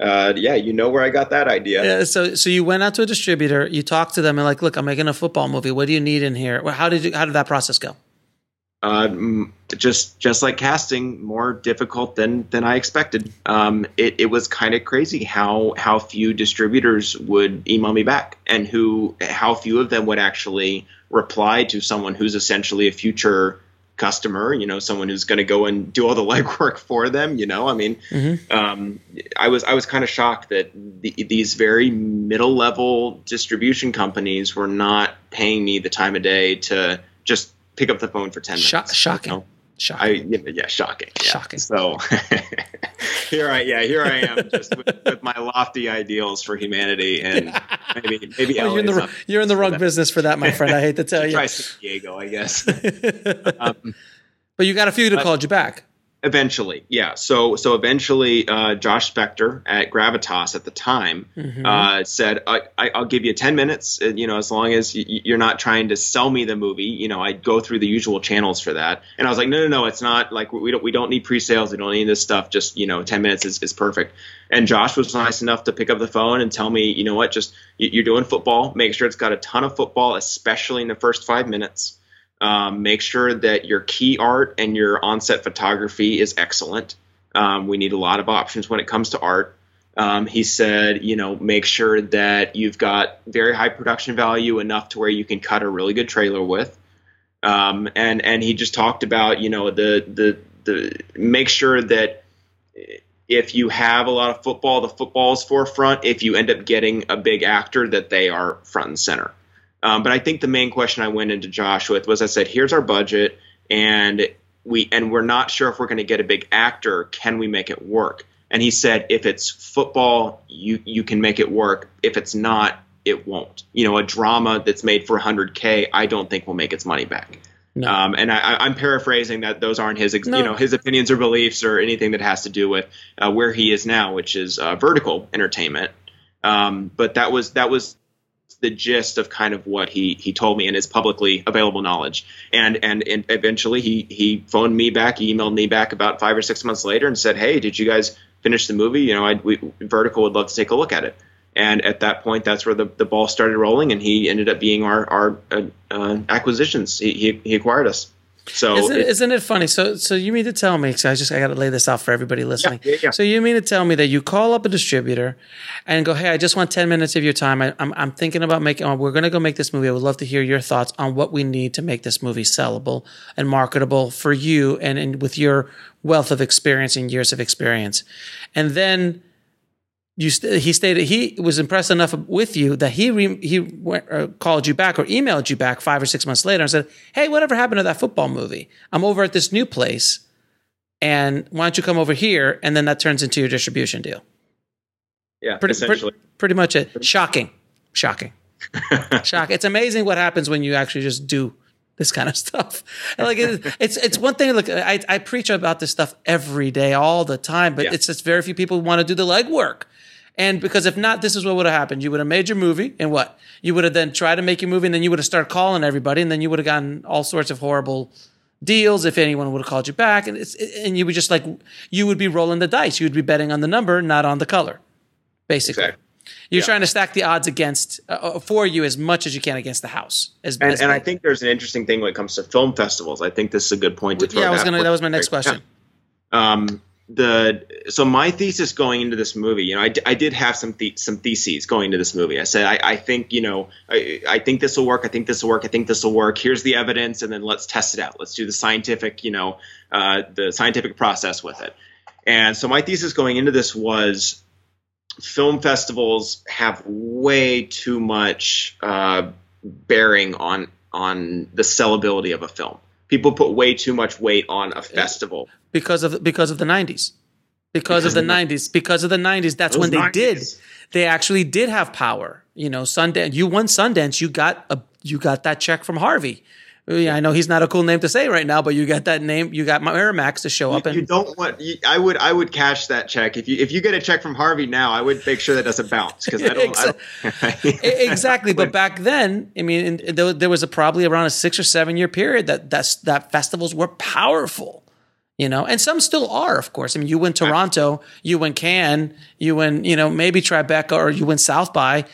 uh, yeah, you know where I got that idea. Yeah, so so you went out to a distributor, you talked to them, and like, look, I'm making a football movie. What do you need in here? Well, how did you, how did that process go? Uh, just just like casting, more difficult than than I expected. Um, it it was kind of crazy how how few distributors would email me back, and who how few of them would actually reply to someone who's essentially a future customer. You know, someone who's going to go and do all the legwork for them. You know, I mean, um, I was I was kind of shocked that the, these very middle level distribution companies were not paying me the time of day to just pick up the phone for ten Sho- minutes. shocking. you know? Shocking. I you know, yeah, shocking. Yeah. Shocking. So here I yeah here I am just with, with my lofty ideals for humanity and maybe maybe Oh, you're in the you're in the wrong business for that, my friend. I hate to tell you. try San Diego, I guess. um, But you got a few that called you back. Eventually, yeah. So so eventually, uh, Josh Spector at Gravitas at the time Mm-hmm. uh, said, I, I, "I'll give you ten minutes. You know, as long as y- you're not trying to sell me the movie. You know, I go through the usual channels for that." And I was like, "No, no, no. It's not like we don't we don't need pre-sales. We don't need this stuff. Just you know, ten minutes is, is perfect." And Josh was nice enough to pick up the phone and tell me, "You know what? Just you're doing football. Make sure it's got a ton of football, especially in the first five minutes." Um, make sure that your key art and your on-set photography is excellent. Um, we need a lot of options when it comes to art. Um, he said, you know, make sure that you've got very high production value enough to where you can cut a really good trailer with. Um, and and he just talked about, you know, the the the make sure that if you have a lot of football, the football is forefront. If you end up getting a big actor, that they are front and center. Um, but I think the main question I went into Josh with was I said, here's our budget, and we and we're not sure if we're going to get a big actor. Can we make it work? And he said, if it's football, you you can make it work. If it's not, it won't. You know, a drama that's made for 100k, I don't think will make its money back. No. Um, and I, I'm paraphrasing that those aren't his, ex- No. you know, his opinions or beliefs or anything that has to do with uh, where he is now, which is uh, vertical entertainment. Um, but that was that was the gist of kind of what he he told me and his publicly available knowledge. And and, and eventually he he phoned me back, he emailed me back about five or six months later and said, "Hey, did you guys finish the movie? You know, I we, Vertical would love to take a look at it." And at that point, that's where the, the ball started rolling, and he ended up being our our uh, uh, acquisitions. He, he he acquired us. So Isn't, it- isn't it funny? So, so you mean to tell me? Cause I just I got to lay this out for everybody listening. yeah, yeah. So you mean to tell me that you call up a distributor and go, "Hey, I just want ten minutes of your time. I, I'm I'm thinking about making. oh, we're going to go make this movie. I would love to hear your thoughts on what we need to make this movie sellable and marketable for you, and, and with your wealth of experience and years of experience, and then." You st- he stated he was impressed enough with you that he re- he went, uh, called you back or emailed you back five or six months later and said, "Hey, whatever happened to that football movie? I'm over at this new place, and why don't you come over here?" And then that turns into your distribution deal. yeah, Pretty pretty, pretty much it. Shocking, shocking, shocking. It's amazing what happens when you actually just do this kind of stuff. Like it, it's it's one thing. Look, I I preach about this stuff every day, all the time, but Yeah. it's just very few people who want to do the legwork. And because if not, this is what would have happened. You would have made your movie, and what? You would have then tried to make your movie, and then you would have started calling everybody, and then you would have gotten all sorts of horrible deals if anyone would have called you back, and it's and you would just like you would be rolling the dice. You would be betting on the number, not on the color, basically. Exactly. You're Yeah. trying to stack the odds against uh, uh, for you as much as you can against the house. As, And, as and I think there's an interesting thing when it comes to film festivals. I think this is a good point to throw. yeah, I was that gonna. That was my next Yeah. question. um, the so my thesis going into this movie, you know, I did have some the, some theses going into this movie. I said I, I think you know I, I think this will work. I think this will work. I think this will work. Here's the evidence, and then let's test it out. Let's do the scientific, you know, uh, the scientific process with it. And so my thesis going into this was film festivals have way too much uh, bearing on on the sellability of a film. People put way too much weight on a festival. because of because of the 90s because, of the 90s because of the 90s that's when they did. they actually did have power. You know sundance you won sundance you got a you got that check from harvey Oh, yeah, I know he's not a cool name to say right now, but you got that name. You got Miramax to show up, and you don't want. You, I would. I would cash that check if you if you get a check from Harvey now. I would make sure that doesn't bounce because I don't. I don't exactly. But back then, I mean, in- there, there was a probably around a six or seven year period that that's, that festivals were powerful, you know, and some still are, of course. I mean, you win Toronto, you win Cannes, you win, you know, maybe Tribeca or you win South by.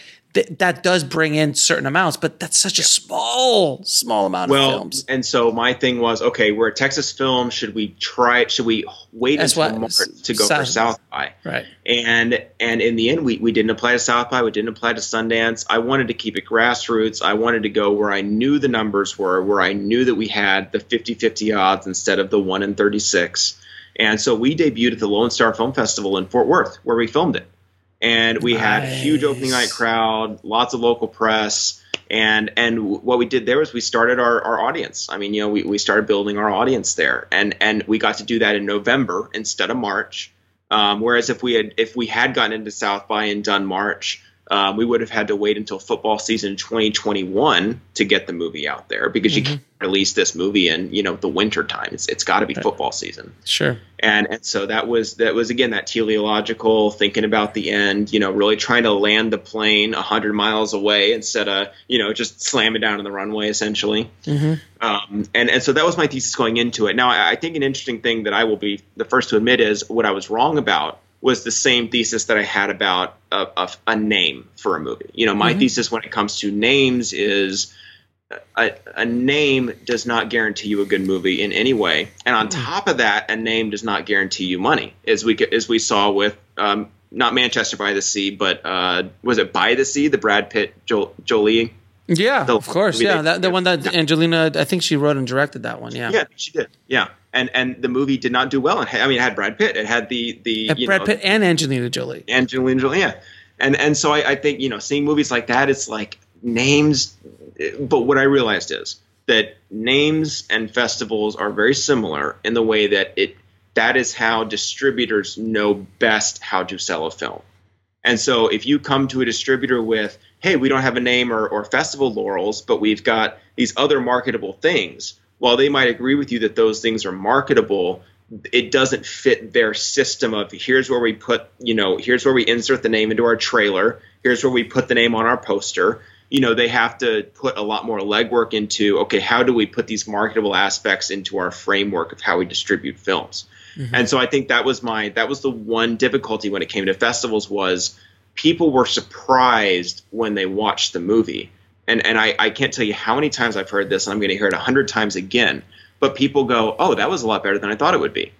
Th- that does bring in certain amounts, but that's such a small, small amount of well, films. and so my thing was, okay, we're a Texas film. Should we try? Should we wait That's until March to go South- for South by? Right. and and in the end we, we didn't apply to south by we didn't apply to sundance i wanted to keep it grassroots i wanted to go where i knew the numbers were where i knew that we had the 50-50 odds instead of the 1 in 36 and so we debuted at the lone star film festival in fort worth where we filmed it and we had a huge opening night crowd lots of local press. And and what we did there was we started our, our audience. I mean you know we, we started building our audience there. And and we got to do that in november instead of march. Um, whereas if we had if we had gotten into South by and done March, um, we would have had to wait until football season 2021 to get the movie out there because you can't release this movie in you know the winter time. It's it's got to be football season. Sure. And and so that was that was again that teleological thinking about the end. You know, really trying to land the plane hundred miles away instead of you know just slamming down on the runway essentially. Um, and and so that was my thesis going into it. Now I, I think an interesting thing that I will be the first to admit is what I was wrong about was the same thesis that I had about a, a, a name for a movie. You know, my thesis when it comes to names is a, a name does not guarantee you a good movie in any way, and on top of that, a name does not guarantee you money, as we as we saw with um, not Manchester by the Sea, but uh, was it By the Sea, the Brad Pitt jo- Jolie Yeah, The- of course. Yeah, that, the one that Angelina, I think she wrote and directed that one. Yeah. Yeah, she did. Yeah, and and the movie did not do well. And I mean, it had Brad Pitt. It had the the Brad know, Pitt and Angelina Jolie. Angelina Jolie. Yeah, and and so I, I think you know seeing movies like that, it's like names. But what I realized is that names and festivals are very similar in the way that it that is how distributors know best how to sell a film. And so if you come to a distributor with, hey, we don't have a name or, or festival laurels, but we've got these other marketable things, while they might agree with you that those things are marketable, it doesn't fit their system of here's where we put, you know, here's where we insert the name into our trailer, here's where we put the name on our poster. you know they have to put a lot more legwork into okay how do we put these marketable aspects into our framework of how we distribute films mm-hmm. and so i think that was my that was the one difficulty when it came to festivals was people were surprised when they watched the movie and and i, I can't tell you how many times i've heard this and i'm going to hear it a hundred times again but people go oh that was a lot better than i thought it would be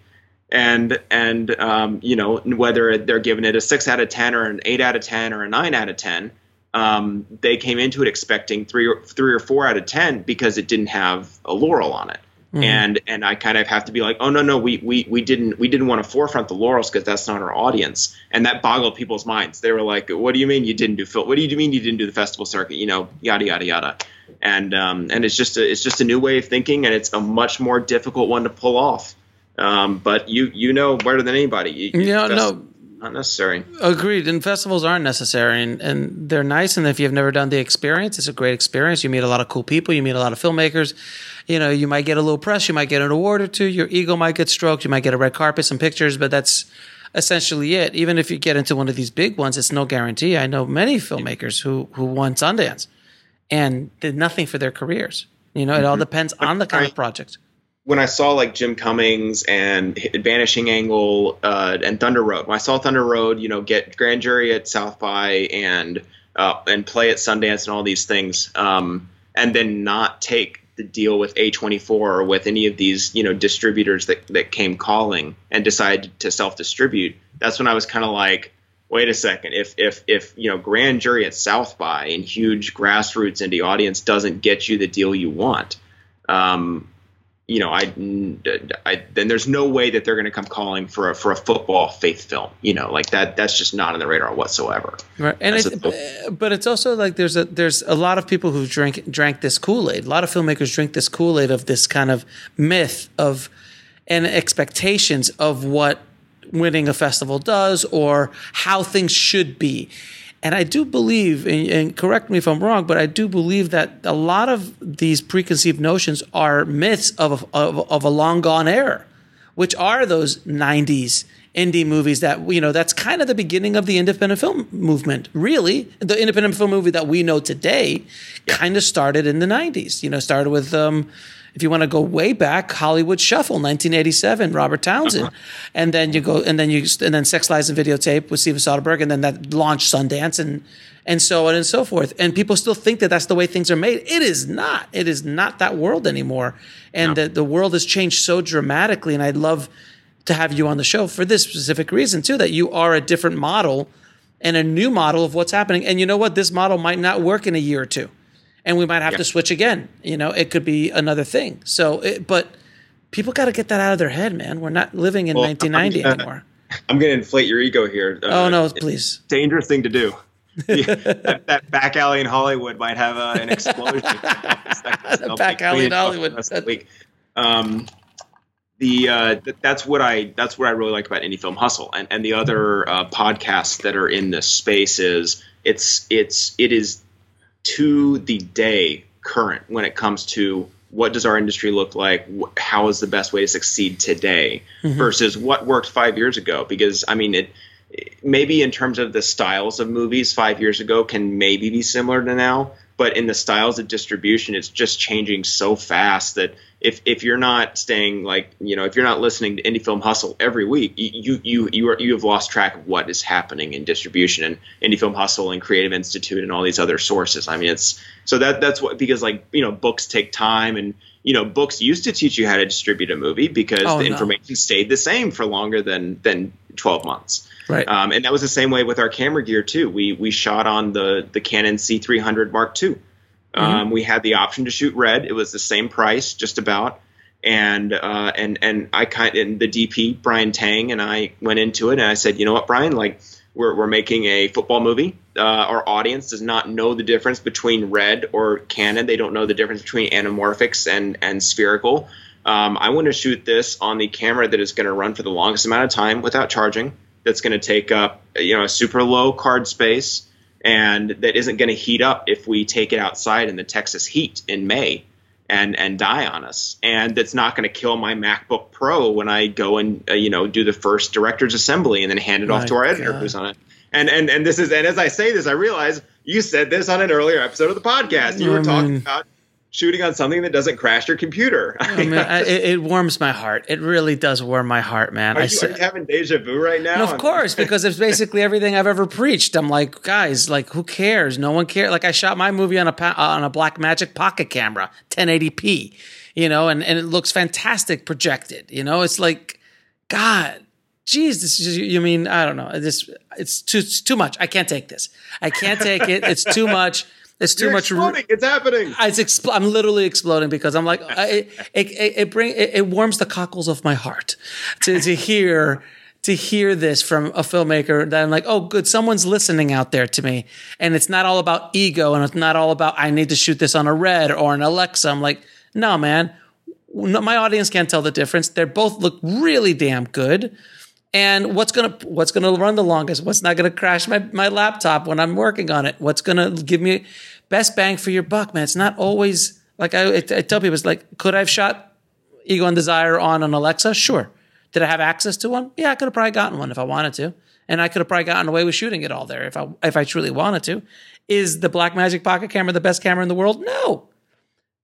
and and um, you know whether they're giving it a six out of ten or an eight out of ten or a nine out of ten um, they came into it expecting three or three or four out of ten because it didn't have a laurel on it. Mm-hmm. And and I kind of have to be like, oh no no we we we didn't we didn't want to forefront the laurels because that's not our audience, and that boggled people's minds. They were like, what do you mean you didn't do film? What do you mean you didn't do the festival circuit? You know, yada yada yada, and um, and it's just a it's just a new way of thinking, and it's a much more difficult one to pull off. Um, but you you know better than anybody. You, yeah, no, not necessary. Agreed. And festivals aren't necessary, and, and they're nice. And if you've never done the experience, it's a great experience. You meet a lot of cool people. You meet a lot of filmmakers. You know, you might get a little press. You might get an award or two. Your ego might get stroked. You might get a red carpet, some pictures, but that's essentially it. Even if you get into one of these big ones, it's no guarantee. I know many filmmakers who who won Sundance and did nothing for their careers. You know, it all mm-hmm. depends on the kind of project when I saw like Jim Cummings and Vanishing Angle uh, and Thunder Road, when I saw Thunder Road, you know, get grand jury at South by and uh, and play at Sundance and all these things, um, and then not take the deal with A24 or with any of these you know distributors that that came calling and decided to self distribute. That's when I was kind of like, wait a second, if if if you know grand jury at South by and huge grassroots indie audience doesn't get you the deal you want. Um, you know, I, I then there's no way that they're going to come calling for a for a football faith film. You know, like that. That's just not on the radar whatsoever. Right, and it's, a, uh, but it's also like there's a there's a lot of people who drink drank this Kool Aid. A lot of filmmakers drink this Kool Aid of this kind of myth of and expectations of what winning a festival does or how things should be. And I do believe, and, correct me if I'm wrong, but I do believe that a lot of these preconceived notions are myths of, of, of a long gone era, which are those 90s indie movies that, you know, that's kind of the beginning of the independent film movement. Really, the independent film movie that we know today yeah. kind of started in the 90s, you know, started with, um, if you want to go way back, Hollywood Shuffle, 1987, Robert Townsend, uh-huh. and then you go, and then you, and then Sex Lies and Videotape with Steven Soderbergh, and then that launched Sundance, and and so on and so forth. And people still think that that's the way things are made. It is not. It is not that world anymore, and no. the the world has changed so dramatically. And I'd love to have you on the show for this specific reason too, that you are a different model and a new model of what's happening. And you know what? This model might not work in a year or two and we might have yeah. to switch again. You know, it could be another thing. So, it, but people got to get that out of their head, man. We're not living in well, 1990 I'm gonna, anymore. I'm going to inflate your ego here. Uh, oh no, please! Dangerous thing to do. that, that, back alley in Hollywood might have uh, an explosion. the back alley in Hollywood. Week. Um, the uh, th- that's what I that's what I really like about Indie Film Hustle and and the other uh, podcasts that are in this space is it's it's it is to the day current when it comes to what does our industry look like how is the best way to succeed today mm-hmm. versus what worked five years ago because i mean it maybe in terms of the styles of movies five years ago can maybe be similar to now but in the styles of distribution it's just changing so fast that if if you're not staying like you know if you're not listening to indie film hustle every week you you you are you have lost track of what is happening in distribution and indie film hustle and creative institute and all these other sources. I mean it's so that that's what because like you know books take time and you know books used to teach you how to distribute a movie because oh, the no. information stayed the same for longer than than 12 months. Right. Um, and that was the same way with our camera gear too. We we shot on the the canon c300 mark ii Mm-hmm. Um, we had the option to shoot red. It was the same price, just about. And uh, and and I kind and the DP Brian Tang and I went into it, and I said, you know what, Brian, like we're we're making a football movie. Uh, our audience does not know the difference between red or canon. They don't know the difference between anamorphics and and spherical. Um, I want to shoot this on the camera that is going to run for the longest amount of time without charging. That's going to take up you know a super low card space and that isn't going to heat up if we take it outside in the Texas heat in May and and die on us and that's not going to kill my MacBook Pro when I go and uh, you know do the first director's assembly and then hand it My off to our editor God. who's on it And and and this is and as I say this, I realize you said this on an earlier episode of the podcast. You were talking about shooting on something that doesn't crash your computer. Oh, I mean, I, it, it, warms my heart. It really does warm my heart, man. Are, I, you, are you having deja vu right now? of course, because it's basically everything I've ever preached. I'm like, guys, like, who cares? No one cares. Like, I shot my movie on a on a Blackmagic pocket camera, 1080p, you know, and, and it looks fantastic projected. You know, it's like, God, geez, this is, you mean, I don't know. This, it's too, it's too much. I can't take this. I can't take it. It's too much. It's too You're much. Exploding. It's happening. It's expl- I'm literally exploding because I'm like, it, it, it, it bring, it, it warms the cockles of my heart to, to hear, to hear this from a filmmaker that I'm like, oh, good, someone's listening out there to me. And it's not all about ego and it's not all about, I need to shoot this on a red or an Alexa. I'm like, no, man, no, my audience can't tell the difference. They both look really damn good. And what's gonna what's gonna run the longest? What's not gonna crash my, my laptop when I'm working on it? What's gonna give me best bang for your buck, man? It's not always like I, I tell people. It's like, could I have shot Ego and Desire on an Alexa? Sure. Did I have access to one? Yeah, I could have probably gotten one if I wanted to, and I could have probably gotten away with shooting it all there if I if I truly wanted to. Is the Blackmagic Pocket camera the best camera in the world? No.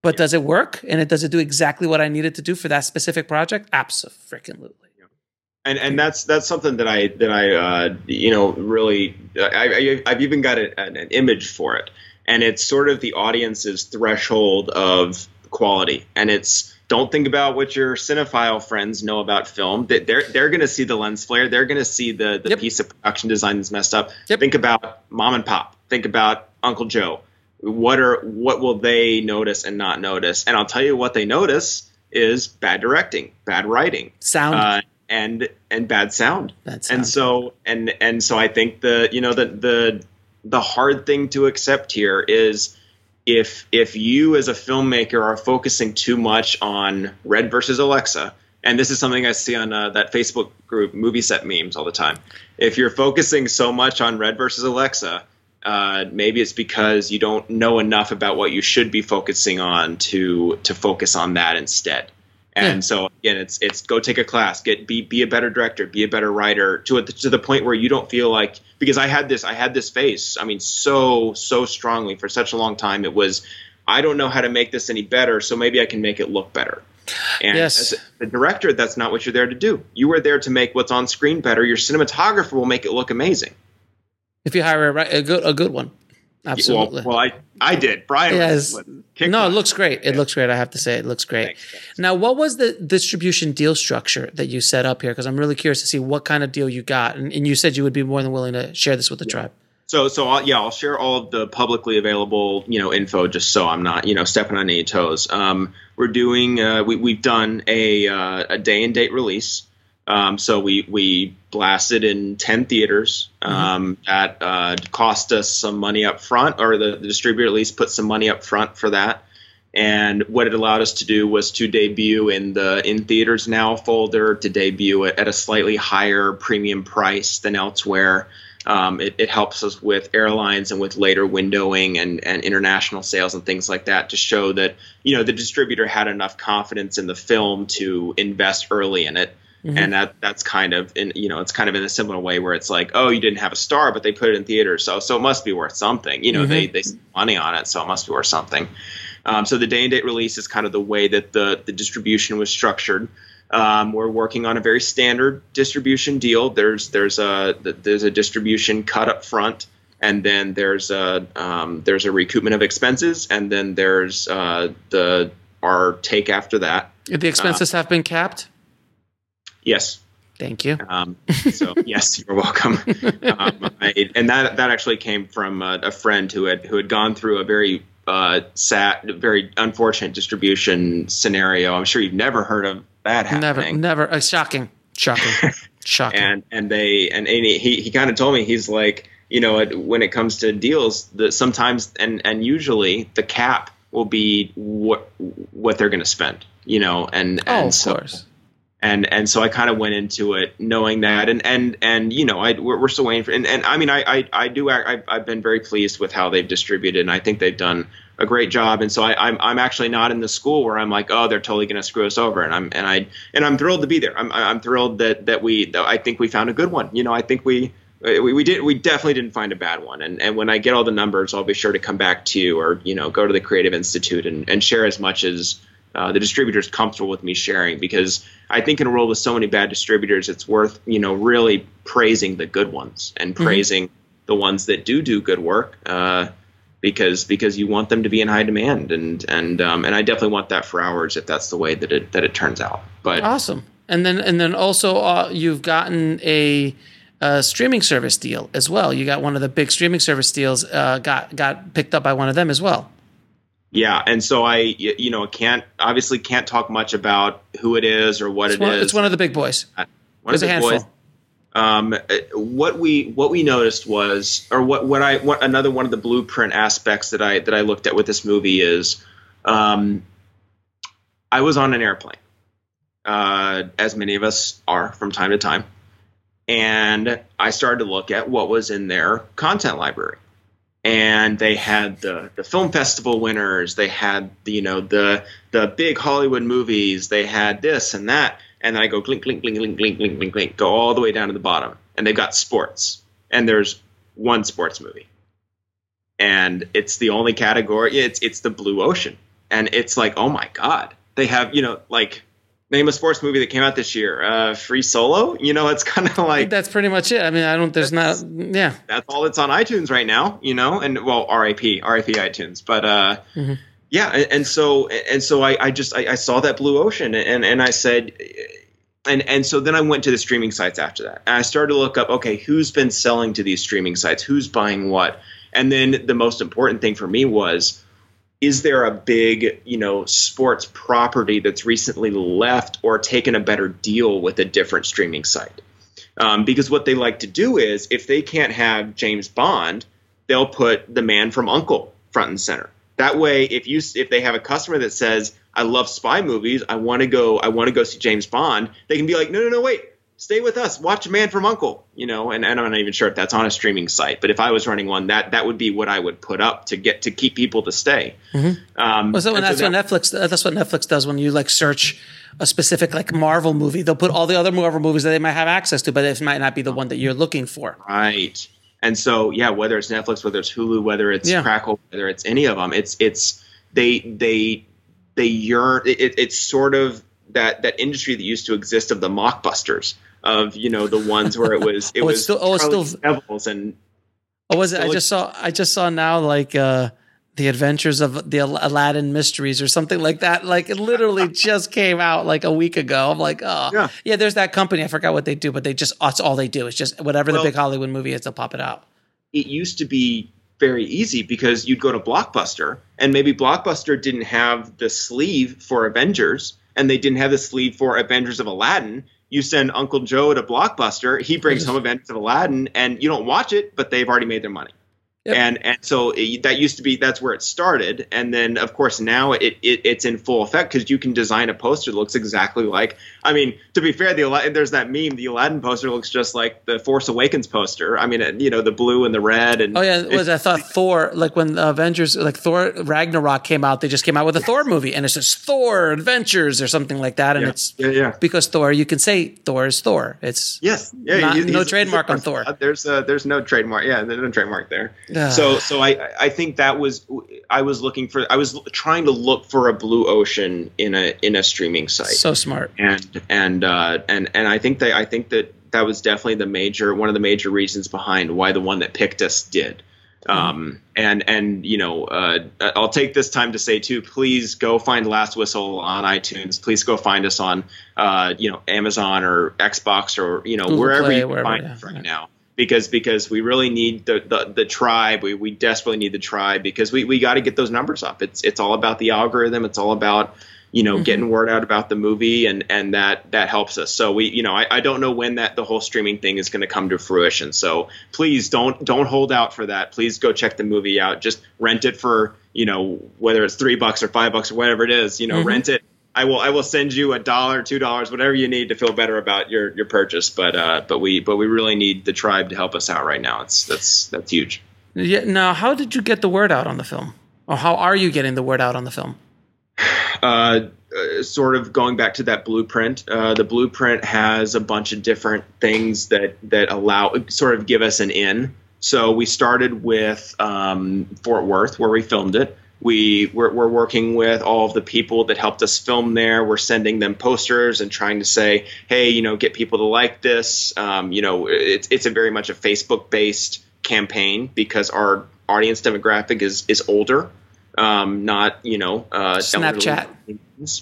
But does it work? And it does it do exactly what I needed to do for that specific project? Absolutely and and that's that's something that I that I uh, you know really I, I have even got a, an, an image for it, and it's sort of the audience's threshold of quality, and it's don't think about what your cinephile friends know about film. That they're they're going to see the lens flare, they're going to see the the Yep. piece of production design that's messed up. Yep. Think about mom and pop. Think about Uncle Joe. What are what will they notice and not notice? And I'll tell you what they notice is bad directing, bad writing sound. uh, and and bad sound. Bad sound. And so and and so I think the you know the the the hard thing to accept here is if if you as a filmmaker are focusing too much on Red versus Alexa, and this is something I see on uh, that Facebook group, movie set memes all the time. If you're focusing so much on Red versus Alexa, uh, maybe it's because you don't know enough about what you should be focusing on to to focus on that instead. And Yeah. so again, it's it's go take a class, get be be a better director, be a better writer to it to the point where you don't feel like because I had this I had this face. I mean, so so strongly for such a long time. It was I don't know how to make this any better, so maybe I can make it look better. And Yes. as a director, that's not what you're there to do. You are there to make what's on screen better. Your cinematographer will make it look amazing. if you hire a, a good a good one, absolutely. Well, well, I I did. Brian, Yes. no, it looks great. It looks great. I have to say, it looks great. Thanks, thanks. Now, what was the distribution deal structure that you set up here? Because I'm really curious to see what kind of deal you got. And, and you said you would be more than willing to share this with the tribe. So, so I'll, yeah, I'll share all of the publicly available, you know, info just so I'm not, you know, stepping on any toes. Um, we're doing, uh, we, we've done a, uh, a day and date release. Um, so we we blasted in ten theaters. Um, That uh, cost us some money up front, or the, the distributor at least put some money up front for that. And what it allowed us to do was to debut in the in theaters now folder, to debut it at a slightly higher premium price than elsewhere. Um, it, it helps us with airlines and with later windowing and, and international sales and things like that to show that you know the distributor had enough confidence in the film to invest early in it and that that's kind of in you know it's kind of in a similar way where it's like oh you didn't have a star but they put it in theaters so so it must be worth something. You know they they spent money on it so it must be worth something. Um, so the day and date release is kind of the way that the the distribution was structured. Um, we're working on a very standard distribution deal. There's there's a there's a distribution cut up front and then there's a um, there's a recoupment of expenses and then there's uh, the our take after that. The expenses have been capped. Yes Thank you. Um, so yes, you're welcome. Um, I, and that that actually came from a, a friend who had who had gone through a very uh, sad, very unfortunate distribution scenario. I'm sure you've never heard of that Never, happening. never. Uh, shocking, shocking, shocking. And and they and, and he he kind of told me he's like you know when it comes to deals that sometimes and and usually the cap will be what what they're going to spend. You know, and oh, and of so, course. And and so I kind of went into it knowing that, and and and you know, I we're, we're still waiting for, and, and I mean, I I, I do, I, I've been very pleased with how they've distributed, and I think they've done a great job, and so I, I'm I'm actually not in the school where I'm like, oh, they're totally going to screw us over, and I'm and I and I'm thrilled to be there. I'm I'm thrilled that that we, that I think we found a good one. You know, I think we. We, we did we definitely didn't find a bad one. And and when I get all the numbers, I'll be sure to come back to you or you know go to the Creative Institute and, and share as much as uh, the distributor's comfortable with me sharing because I think in a world with so many bad distributors, it's worth you know really praising the good ones and praising the ones that do do good work. Uh, because because you want them to be in high demand and and um, and I definitely want that for ours if that's the way that it that it turns out. But Awesome. And then and then also uh, you've gotten a, a streaming service deal as well. You got one of the big streaming service deals uh, got got picked up by one of them as well. Yeah, and so I, you know, can't obviously can't talk much about who it is or what It's it one, is. it's one of the big boys. One There's of a the handful. boys. Um, uh, what we what we noticed was, or what what I what another one of the blueprint aspects that I that I looked at with this movie is, um, I was on an airplane, uh, as many of us are from time to time, and I started to look at what was in their content library and they had the the film festival winners. They had you know the the big hollywood movies. They had this and that. And then i go glink glink glink glink glink glink glink glink go all the way down to the bottom. And they've got sports. And there's one sports movie. And it's the only category it's it's the blue ocean. And it's like oh my god. They have you know like name a sports movie that came out this year uh free solo you know it's kind of like That's pretty much it. I mean, I don't. There's not. Yeah. that's all that's on iTunes right now, you know, and well, RIP, RIP iTunes, but uh, yeah, and, and so and so I, I just I, I saw that blue ocean, and and I said, and and so then I went to the streaming sites after that, and I started to look up, okay, who's been selling to these streaming sites, who's buying what, and then the most important thing for me was. Is there a big, you know, sports property that's recently left or taken a better deal with a different streaming site? um, because what they like to do is if they can't have James Bond, they'll put the Man from Uncle front and center. That way, if you if they have a customer that says, "I love spy movies, I want to go, I want to go see James Bond," they can be like, "No, no, no, wait, stay with us, watch Man from Uncle," you know. And, and I'm not even sure if that's on a streaming site, but if I was running one, that that would be what I would put up to get to keep people to stay. Um, Well, so and that's that- what Netflix. That's what Netflix does when you like search a specific like Marvel movie. They'll put all the other Marvel movies that they might have access to, but it might not be the one that you're looking for. Right. And so, yeah, whether it's Netflix, whether it's Hulu, whether it's Yeah. Crackle, whether it's any of them, it's it's they they they yearn. It, it's sort of that that industry that used to exist of the mockbusters of you know the ones where it was it Oh, was still- oh, Charlie still- Devils and Oh, was it? I just saw. I just saw now like uh the Adventures of the Aladdin Mysteries or something like that. Like it literally just came out like a week ago. I'm like, oh Yeah. yeah. There's that company. I forgot what they do, but they just that's all they do. It's just whatever Well- the big Hollywood movie is, they'll pop it out. it used to be very easy because you'd go to Blockbuster and maybe Blockbuster didn't have the sleeve for Avengers and they didn't have the sleeve for Avengers of Aladdin. You send Uncle Joe to Blockbuster, he brings home Avengers of Aladdin and you don't watch it, but they've already made their money. Yep. And and so it, that used to be that's where it started, and then of course now it, it it's in full effect because you can design a poster that looks exactly like. I mean, to be fair, the Aladdin, there's that meme. The Aladdin poster looks just like the Force Awakens poster. I mean, you know, the blue and the red and Oh yeah, it was I thought Thor like when the Avengers like Thor Ragnarok came out, they just came out with a Thor movie and it's just Thor Adventures or something like that, and Yeah. it's Yeah, yeah. because Thor you can say Thor is Thor. It's Yes, yeah. Not- he- no he's- trademark he's on Thor. uh, There's uh, there's no trademark. Yeah, there's no trademark there. So so I I think that was I was looking for I was trying to look for a blue ocean in a in a streaming site. so smart. and and uh, and and I think that I think that that was definitely the major one of the major reasons behind why the one that picked us did. Um, and and you know, uh, I'll take this time to say too, please go find Last Whistle on iTunes. Please go find us on uh, you know Amazon or Xbox or you know Google wherever Play, you can wherever, find yeah, us right yeah. now. Because because we really need the, the, the tribe. We, we desperately need the tribe because we, we got to get those numbers up. It's it's all about the algorithm. It's all about you know mm-hmm. getting word out about the movie and and that that helps us. So we you know i, I don't know when that the whole streaming thing is going to come to fruition. So please don't don't hold out for that. Please go check the movie out. Just rent it for you know whether it's three bucks or five bucks or whatever it is you know mm-hmm. rent it I will I will send you a dollar, two dollars, whatever you need to feel better about your, your purchase. But uh, but we but we really need the tribe to help us out right now. It's that's that's huge. Yeah. Now, how did you get the word out on the film, or how are you getting the word out on the film? uh, uh, sort of going back to that blueprint. Uh, the blueprint has a bunch of different things that that allow sort of give us an in. So we started with um, Fort Worth, where we filmed it. We we're, we're, working with all of the people that helped us film there. We're sending them posters and trying to say, hey, you know, get people to like this. Um, you know, it's it's a very much a Facebook based campaign because our audience demographic is is older um, not you know uh, Snapchat,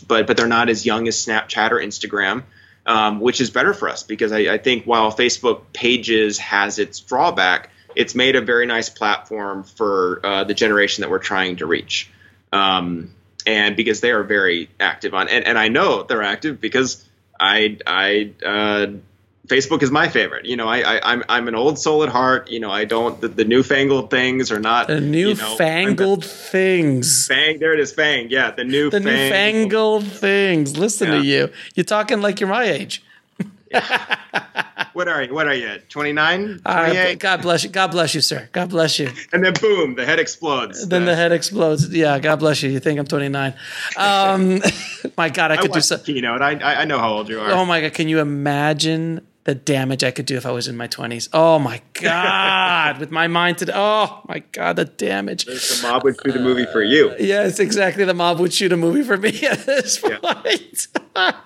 but but they're not as young as Snapchat or Instagram, um, which is better for us because I, I, think while Facebook Pages has its drawback, it's made a very nice platform for uh, the generation that we're trying to reach, um, and because they are very active on and, and I know they're active because I I uh, Facebook is my favorite. You know, I, I am I'm, I'm an old soul at heart. You know, I don't the, the newfangled things are not the newfangled you know, things. Fang, there it is, Fang. Yeah, the new the newfangled things. Listen yeah. to you. You're talking like you're my age. what are you? What are you? 29? Uh, God bless you. God bless you, sir. God bless you. And then boom, the head explodes. Then the, head explodes. Yeah, God bless you. You think I'm 29. Um, my God, I could I do so. Keynote. I, I know how old you are. Oh my God, can you imagine the damage I could do if I was in my 20s. Oh my God. With my mind to, oh my God, the damage. The mob would shoot a movie for you. Uh, yes, exactly. The mob would shoot a movie for me at this point. Yeah.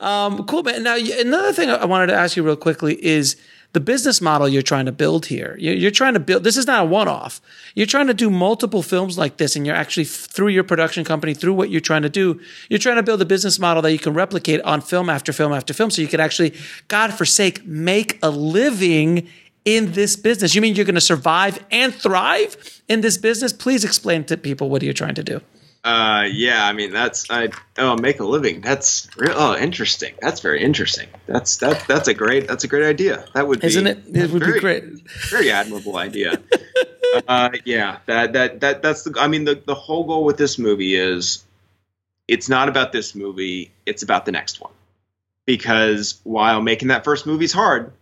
um, cool, man. Now, another thing I wanted to ask you real quickly is the business model you're trying to build here. You're trying to build, this is not a one off. You're trying to do multiple films like this, and you're actually, through your production company, through what you're trying to do, you're trying to build a business model that you can replicate on film after film after film. So you can actually, God forsake, make a living in this business. You mean you're going to survive and thrive in this business? Please explain to people what you're trying to do. Uh, yeah, I mean that's I oh make a living. That's real. Oh, interesting. That's very interesting. That's that that's a great that's a great idea. That would be, isn't it? It would very, be great. Very admirable idea. uh, yeah, that that that that's the. I mean the the whole goal with this movie is, it's not about this movie. It's about the next one, because while making that first movie is hard,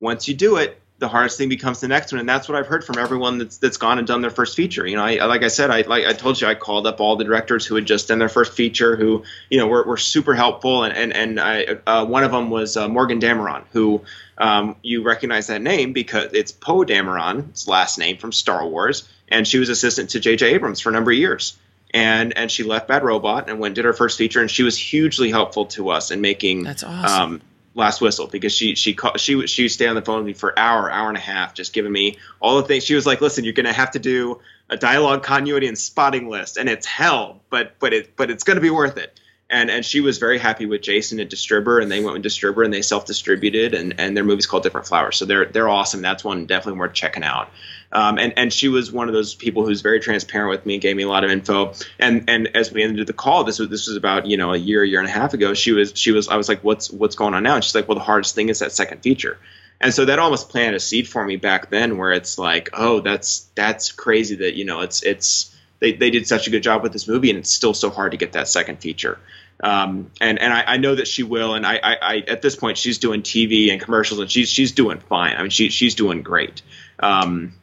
once you do it, the hardest thing becomes the next one, and that's what I've heard from everyone that's that's gone and done their first feature. You know, I like I said, I like I told you, I called up all the directors who had just done their first feature, who you know were, were super helpful, and and and I uh, one of them was uh, Morgan Dameron, who um, you recognize that name because it's Poe Dameron, Dameron's last name from Star Wars, and she was assistant to J.J. Abrams for a number of years. And and she left Bad Robot and went did her first feature, and she was hugely helpful to us in making that's awesome. Um, last whistle because she she she she would stay on the phone with me for hour, hour and a half, just giving me all the things. She was like, "Listen, you're gonna have to do a dialogue continuity and spotting list, and it's hell, but but it but it's gonna be worth it." And and she was very happy with Jason at Distribber, and they went with Distribber, and they self distributed, and and their movie's called Different Flowers, so they're they're awesome. That's one definitely worth checking out. Um, and and she was one of those people who's very transparent with me, and gave me a lot of info. And and as we ended the call, this was this was about you know a year, year and a half ago. She was she was I was like, what's what's going on now? And she's like, well, the hardest thing is that second feature. And so that almost planted a seed for me back then, where it's like, oh, that's that's crazy that you know it's it's they, they did such a good job with this movie, and it's still so hard to get that second feature. Um, and and I, I, know that she will. And I, I, I, at this point she's doing TV and commercials, and she's she's doing fine. I mean, she she's doing great. Um,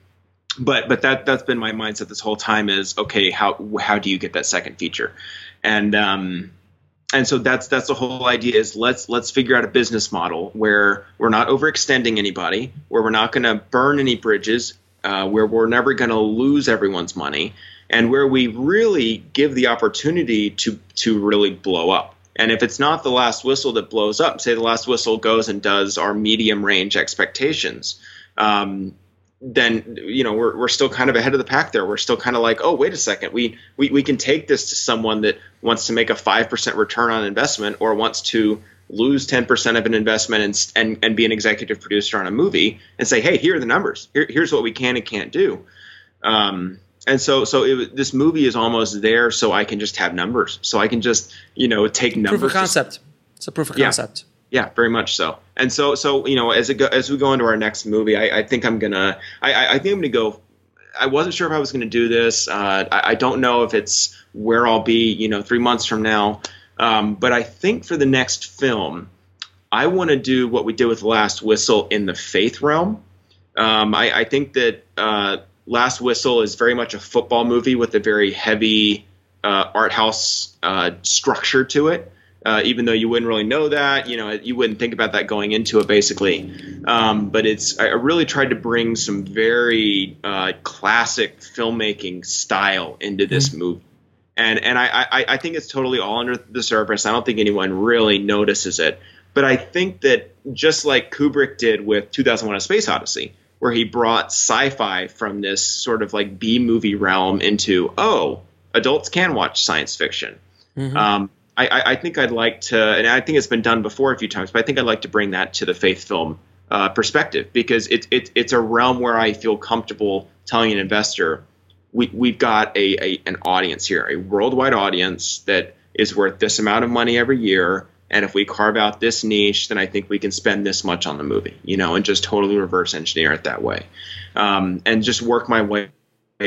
but but that that's been my mindset this whole time is okay how how do you get that second feature? And um and so that's that's the whole idea is let's let's figure out a business model where we're not overextending anybody where we're not going to burn any bridges uh, where we're never going to lose everyone's money and where we really give the opportunity to to really blow up. And if it's not the last whistle that blows up say the last whistle goes and does our medium range expectations um, then you know we're, we're still kind of ahead of the pack there. We're still kind of like oh wait a second. We, we we can take this to someone that wants to make a 5% return on investment or wants to lose 10% of an investment and, and, and be an executive producer on a movie and say hey here are the numbers. Here, here's what we can and can't do. Um, and so so it, this movie is almost there so i can just have numbers. So i can just you know take numbers proof of concept. It's a proof of concept. yeah yeah, very much so. And so, so you know, as it go, as we go into our next movie, I, I think I'm gonna, I, I think I'm gonna go. I wasn't sure if I was gonna do this. Uh, I, I, don't know if it's where I'll be, you know, three months from now. Um, but I think for the next film, I want to do what we did with Last Whistle in the faith realm. Um, I, I, think that uh, Last Whistle is very much a football movie with a very heavy uh, art house uh, structure to it. Uh, even though you wouldn't really know that, you know, you wouldn't think about that going into it, basically. Um, but it's I really tried to bring some very uh, classic filmmaking style into this mm-hmm. movie, and and I, I I think it's totally all under the surface. I don't think anyone really notices it, but I think that just like Kubrick did with 2001: A Space Odyssey, where he brought sci-fi from this sort of like B movie realm into oh, adults can watch science fiction. Mm-hmm. Um, I, I, think I'd like to, and I think it's been done before a few times, but I think I'd like to bring that to the faith film uh, perspective because it's it, it's a realm where I feel comfortable telling an investor we we've got a, a an audience here, a worldwide audience that is worth this amount of money every year. And if we carve out this niche, then I think we can spend this much on the movie, you know, and just totally reverse engineer it that way, um, and just work my way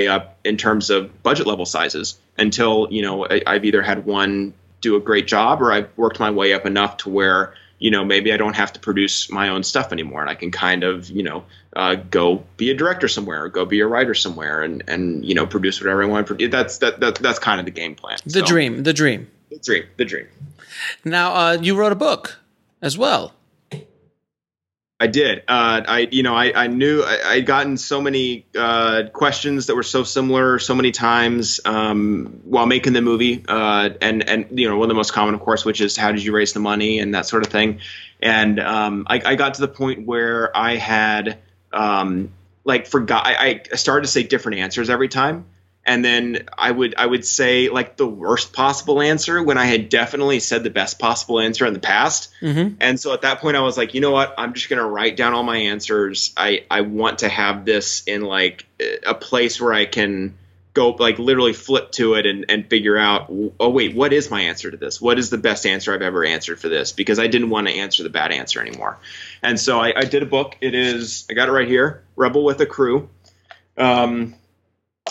up in terms of budget level sizes until you know I, I've either had one do a great job or I've worked my way up enough to where you know maybe I don't have to produce my own stuff anymore and I can kind of you know uh, go be a director somewhere or go be a writer somewhere and and you know produce whatever I want. to That's that, that that's kind of the game plan. The so, dream, the dream, the dream, the dream. Now uh, you wrote a book as well. I did. Uh, I, you know, I, I knew I, would gotten so many uh, questions that were so similar so many times um, while making the movie, uh, and and you know, one of the most common, of course, which is how did you raise the money and that sort of thing. And um, I, I, got to the point where I had um, like forgot. I, I started to say different answers every time and then I would I would say like the worst possible answer when I had definitely said the best possible answer in the past. Mm-hmm. And so at that point I was like, you know what? I'm just gonna write down all my answers. I I want to have this in like a place where I can go like literally flip to it and, and figure out oh wait what is my answer to this what is the best answer i've ever answered for this because i didn't want to answer the bad answer anymore and so i, I did a book it is i got it right here rebel with a crew um,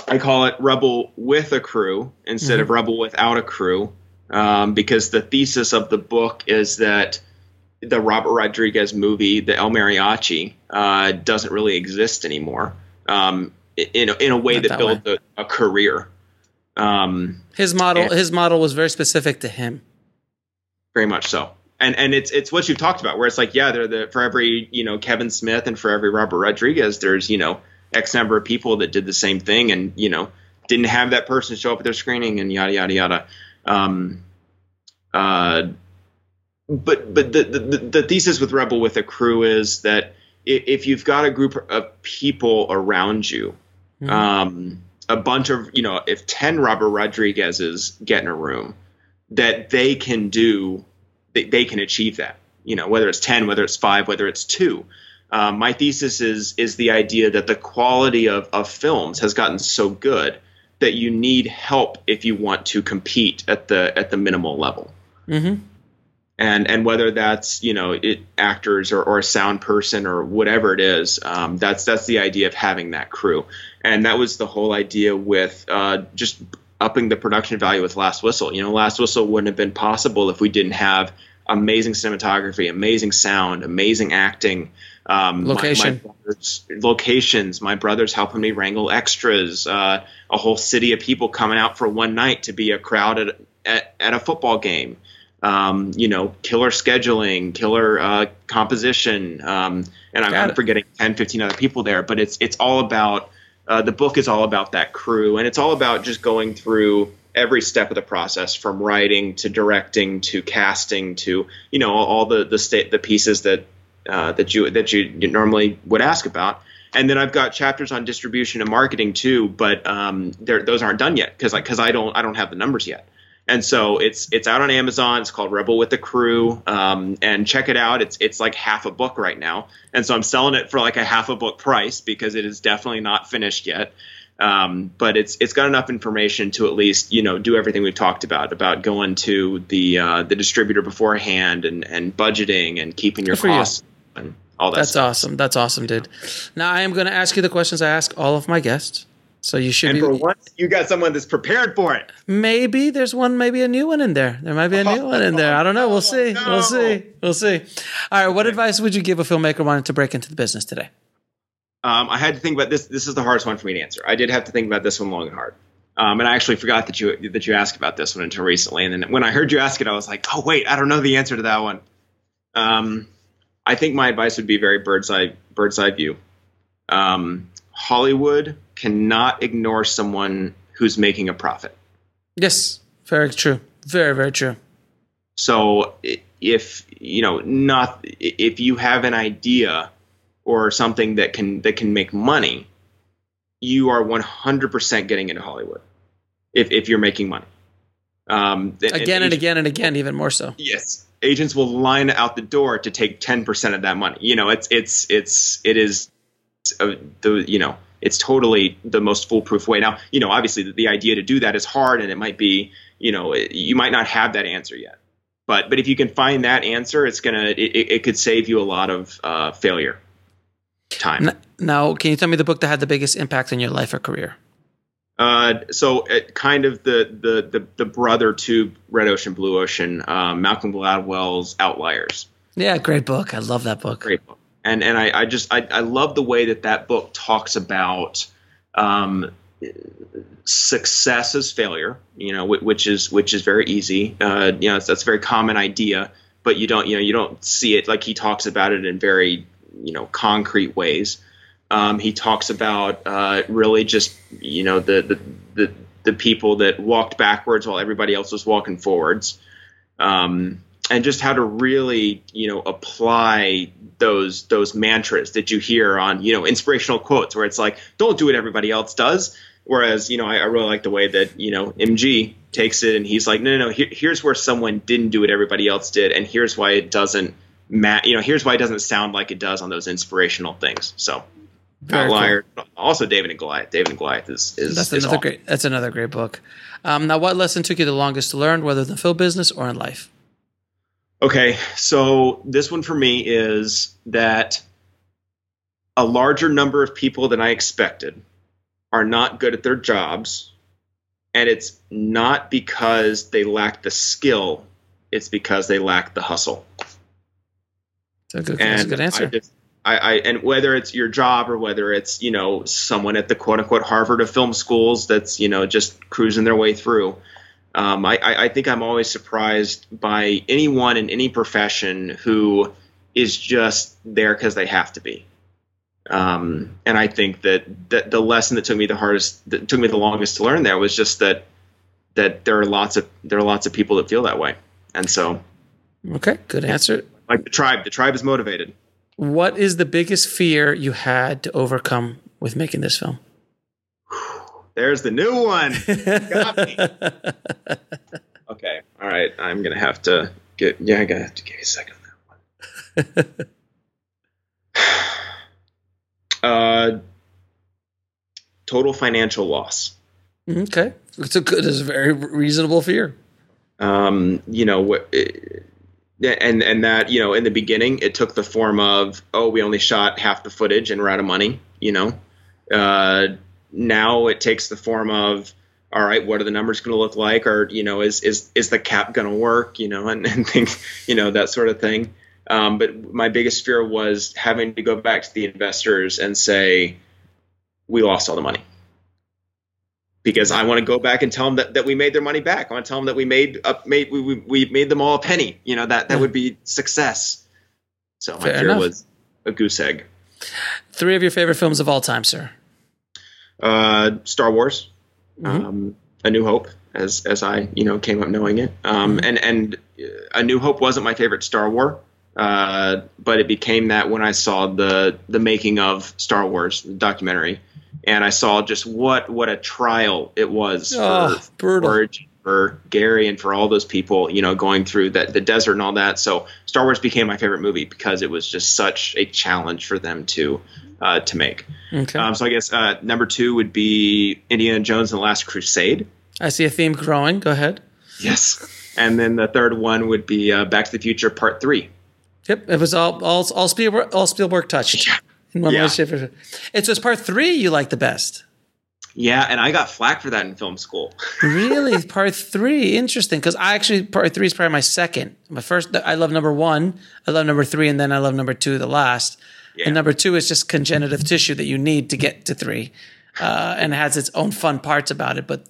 I call it Rebel with a crew instead mm-hmm. of Rebel without a crew, um, because the thesis of the book is that the Robert Rodriguez movie, the El Mariachi, uh, doesn't really exist anymore. Um, in a, in a way that, that, built way. A, a, career. Um, his model, his model was very specific to him. Very much so. And and it's it's what you've talked about, where it's like, yeah, they're the for every you know Kevin Smith and for every Robert Rodriguez, there's you know X number of people that did the same thing and, you know, didn't have that person show up at their screening and yada, yada, yada. Um, uh, but but the, the, the thesis with Rebel with a crew is that if you've got a group of people around you, mm-hmm. um, a bunch of you know, if ten Robert Rodriguez's get in a room, that they can do, they, they can achieve that. You know, whether it's ten, whether it's five, whether it's two. Um, my thesis is is the idea that the quality of, of films has gotten so good that you need help if you want to compete at the at the minimal level. Mm-hmm. And and whether that's you know it, actors or, or a sound person or whatever it is, um, that's that's the idea of having that crew. And that was the whole idea with uh, just upping the production value with Last Whistle. You know, Last Whistle wouldn't have been possible if we didn't have amazing cinematography, amazing sound, amazing acting. Um, Location. My, my locations. My brother's helping me wrangle extras. Uh, a whole city of people coming out for one night to be a crowd at, at, at a football game. Um, you know, killer scheduling, killer uh, composition. Um, and I'm, I'm, forgetting 10, 15 other people there, but it's, it's all about, uh, the book is all about that crew. And it's all about just going through every step of the process from writing to directing to casting to you know all the the state the pieces that uh, that you that you normally would ask about. And then I've got chapters on distribution and marketing too but um, those aren't done yet because because I don't I don't have the numbers yet. And so it's it's out on Amazon. It's called Rebel with the Crew. Um, and check it out. It's it's like half a book right now. And so I'm selling it for like a half a book price because it is definitely not finished yet. Um, but it's it's got enough information to at least you know do everything we've talked about about going to the uh, the distributor beforehand and and budgeting and keeping your costs. And all that. That's stuff. awesome. That's awesome, dude. Now I am going to ask you the questions I ask all of my guests. So you should. And be, for once, you got someone that's prepared for it. Maybe there's one, maybe a new one in there. There might be a new one in there. I don't know. We'll see. No. We'll see. We'll see. All right. What advice would you give a filmmaker wanting to break into the business today? Um, I had to think about this. This is the hardest one for me to answer. I did have to think about this one long and hard. Um, and I actually forgot that you that you asked about this one until recently. And then when I heard you ask it, I was like, oh wait, I don't know the answer to that one. Um, I think my advice would be very bird's eye bird's eye view. Um, Hollywood cannot ignore someone who's making a profit. Yes, very true. Very very true. So if you know not if you have an idea or something that can that can make money, you are 100% getting into Hollywood. If if you're making money. Um, again and, and again and again, even more so. Yes, agents will line out the door to take 10% of that money. You know, it's it's it's it is uh, the you know it's totally the most foolproof way. Now, you know, obviously the, the idea to do that is hard, and it might be you know you might not have that answer yet but but if you can find that answer, it's gonna it, it could save you a lot of uh, failure time. Now, can you tell me the book that had the biggest impact on your life or career? Uh, so it kind of the, the the the brother to Red Ocean Blue Ocean, um, Malcolm Gladwell's Outliers. Yeah, great book. I love that book. Great book. And and I, I just I, I love the way that that book talks about um, success as failure, you know, which is which is very easy. Uh, you know, that's a very common idea, but you don't you know you don't see it like he talks about it in very you know concrete ways. Um, he talks about uh, really just you know the, the the the people that walked backwards while everybody else was walking forwards. Um, and just how to really you know apply those those mantras that you hear on you know inspirational quotes where it's like don't do what everybody else does Whereas, you know, I, I, really like the way that, you know, MG takes it and he's like, no, no, no, here, here's where someone didn't do what everybody else did. And here's why it doesn't mat, you know, here's why it doesn't sound like it does on those inspirational things. So Outlier, cool. also David and Goliath. David and Goliath is, is that's is another all. great, that's another great book. Um, now, what lesson took you the longest to learn, whether in the film business or in life? Okay. So this one for me is that a larger number of people than I expected are not good at their jobs, and it's not because they lack the skill, it's because they lack the hustle. That's a good, that's a good answer. I just, I, I, and whether it's your job or whether it's you know someone at the quote unquote Harvard of film schools that's you know just cruising their way through, um, I, I think I'm always surprised by anyone in any profession who is just there because they have to be. Um, and I think that, that the lesson that took me the hardest, that took me the longest to learn there was just that that there are lots of there are lots of people that feel that way, and so. Okay, good answer. Like the tribe, the tribe is motivated. What is the biggest fear you had to overcome with making this film? There's the new one. Got me. okay, all right. I'm gonna have to get. Yeah, I gotta have to give you a second on that one. Uh, total financial loss. Okay, it's a good, it's a very reasonable fear. Um, you know, and and that you know, in the beginning, it took the form of, oh, we only shot half the footage and we're out of money. You know, uh, now it takes the form of, all right, what are the numbers going to look like, or you know, is is is the cap going to work? You know, and and things, you know, that sort of thing. Um, but my biggest fear was having to go back to the investors and say, we lost all the money. Because I want to go back and tell them that, that we made their money back. I want to tell them that we made up made we, we, we made them all a penny. You know that that would be success. So my Fair fear enough. was a goose egg. Three of your favorite films of all time, sir. Uh, Star Wars, mm-hmm. um, A New Hope, as as I you know came up knowing it. Um, mm-hmm. and and A New Hope wasn't my favorite Star War. Uh, but it became that when I saw the the making of Star Wars the documentary, and I saw just what what a trial it was oh, for George, for Gary, and for all those people, you know, going through that the desert and all that. So Star Wars became my favorite movie because it was just such a challenge for them to uh, to make. Okay. Um, so I guess uh, number two would be Indiana Jones and the Last Crusade. I see a theme growing. Go ahead. Yes. And then the third one would be uh, Back to the Future Part Three. Yep, it was all all all Spielberg, all Spielberg touched in one yeah. way, shape, or It's was part three you like the best. Yeah, and I got flack for that in film school. really, part three, interesting. Because I actually part three is probably my second. My first, I love number one, I love number three, and then I love number two, the last. Yeah. And number two is just congenitive tissue that you need to get to three, uh, and has its own fun parts about it. But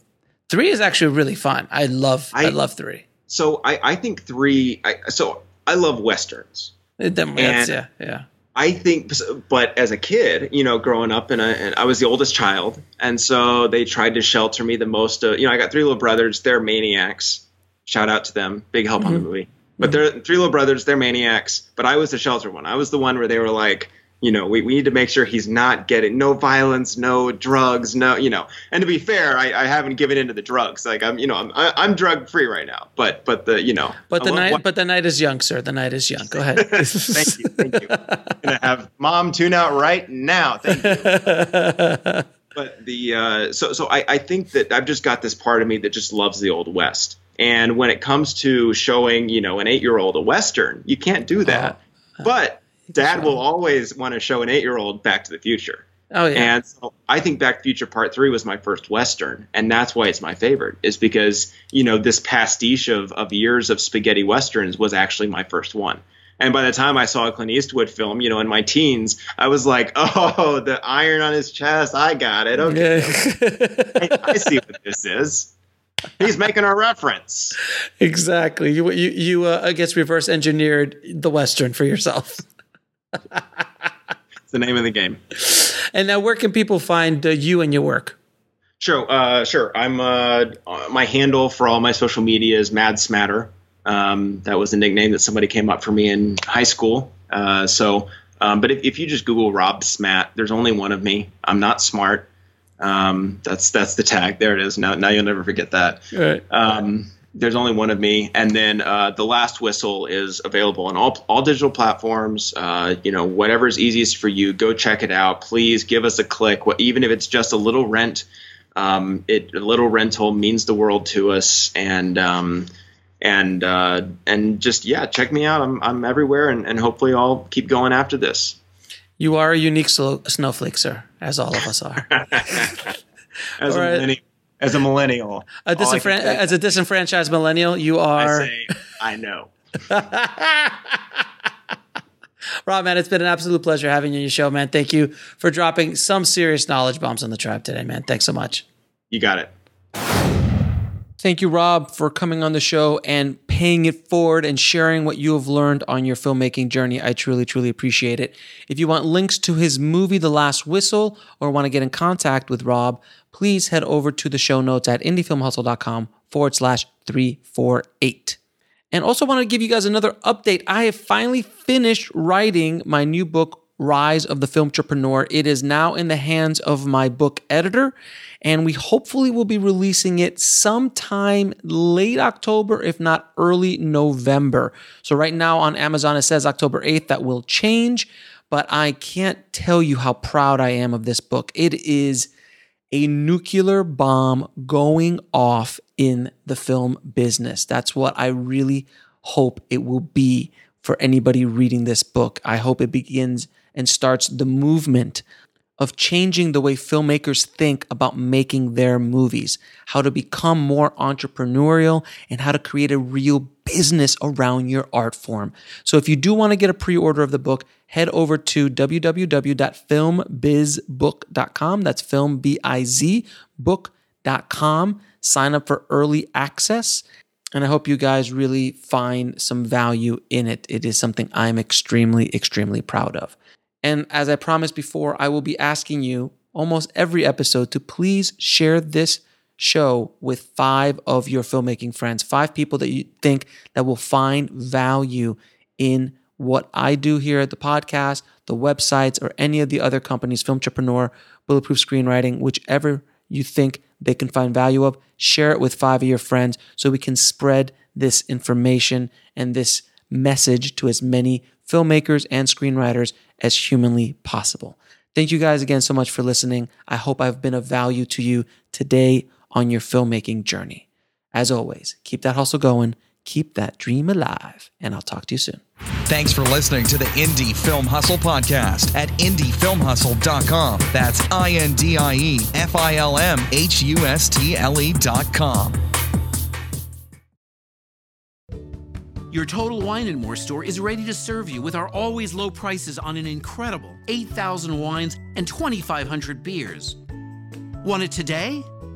Three is actually really fun. I love I, I- love three. So I, I think three. I, so I love westerns. Them- that's- And- yeah, yeah. I think, but as a kid, you know, growing up, and I was the oldest child, and so they tried to shelter me the most. Uh, you know, I got three little brothers; they're maniacs. Shout out to them, big help on the movie. But they're three little brothers; they're maniacs. But I was the shelter one. I was the one where they were like, you know, we, we need to make sure he's not getting no violence, no drugs, no, you know. And to be fair, I, I haven't given into the drugs. Like I'm, you know, I'm I, I'm drug free right now. But but the you know, But the I night, want- but the night is young, sir. The night is young. Go ahead. thank you, thank you. I'm gonna have mom tune out right now. Thank you. but the uh, so so I, I think that I've just got this part of me that just loves the old west. And when it comes to showing, you know, an eight year old a western, you can't do that. but dad will always want to show an eight year old Back to the Future. Oh yeah. And so I think Back to the Future Part Three was my first Western, and that's why it's my favorite. Is because you know this pastiche of of years of spaghetti westerns was actually my first one. And by the time I saw a Clint Eastwood film, you know, in my teens, I was like, "Oh, the iron on his chest, I got it. Okay, I, I see what this is. He's making a reference." exactly. You you you uh, I guess reverse engineered the western for yourself. It's the name of the game. And now, where can people find uh, you and your work? Sure, uh, sure. I'm uh, my handle for all my social media is Mad Smatter. Um, that was a nickname that somebody came up for me in high school. Uh, so, um, but if, if you just Google Rob Smat, there's only one of me. I'm not smart. Um, that's that's the tag. There it is. Now now you'll never forget that. Right. There's only one of me, and then uh, the last whistle is available on all all digital platforms. Uh, you know, whatever's easiest for you, go check it out. Please give us a click, what, even if it's just a little rent. Um, it a little rental means the world to us, and um, and uh, and just yeah, check me out. I'm I'm everywhere, and, and hopefully I'll keep going after this. You are a unique snowflake, sir, as all of us are. As All a right. millennial, as a millennial, A disenfran- as a disenfranchised millennial, you I are. say I know. Rob, man, it's been an absolute pleasure having you on your show, man. Thank you for dropping some serious knowledge bombs on the tribe today, man. Thanks so much. You got it. Thank you, Rob, for coming on the show and paying it forward and sharing what you have learned on your filmmaking journey. I truly, truly appreciate it. If you want links to his movie, The Last Whistle, or want to get in contact with Rob, please head over to the show notes at indiefilmhustle.com forward slash 348. And also want to give you guys another update. I have finally finished writing my new book, Rise of the Film Entrepreneur. It is now in the hands of my book editor, and we hopefully will be releasing it sometime late October, if not early November. So, right now on Amazon, it says October 8th. That will change, but I can't tell you how proud I am of this book. It is a nuclear bomb going off in the film business. That's what I really hope it will be for anybody reading this book. I hope it begins and starts the movement of changing the way filmmakers think about making their movies, how to become more entrepreneurial, and how to create a real business around your art form. So if you do want to get a pre-order of the book, head over to www.filmbizbook.com. That's film B I Z book.com. Sign up for early access. And I hope you guys really find some value in it. It is something I'm extremely, extremely proud of. And as I promised before, I will be asking you almost every episode to please share this show with five of your filmmaking friends, five people that you think that will find value in what I do here at the podcast, the websites, or any of the other companies, Filmtrepreneur, Bulletproof Screenwriting, whichever you think they can find value of, share it with five of your friends so we can spread this information and this message to as many filmmakers and screenwriters as humanly possible. Thank you guys again so much for listening. I hope I've been of value to you today on your filmmaking journey. As always, keep that hustle going, keep that dream alive, and I'll talk to you soon. Thanks for listening to the Indie Film Hustle podcast at indiefilmhustle.com. That's I N D I E F I L M H U S T L E.com. Your Total Wine and More store is ready to serve you with our always low prices on an incredible 8,000 wines and 2,500 beers. Want it today?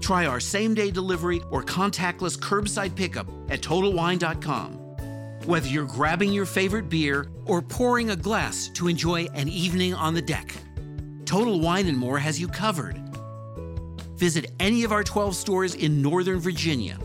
Try our same day delivery or contactless curbside pickup at TotalWine.com. Whether you're grabbing your favorite beer or pouring a glass to enjoy an evening on the deck, Total Wine and More has you covered. Visit any of our 12 stores in Northern Virginia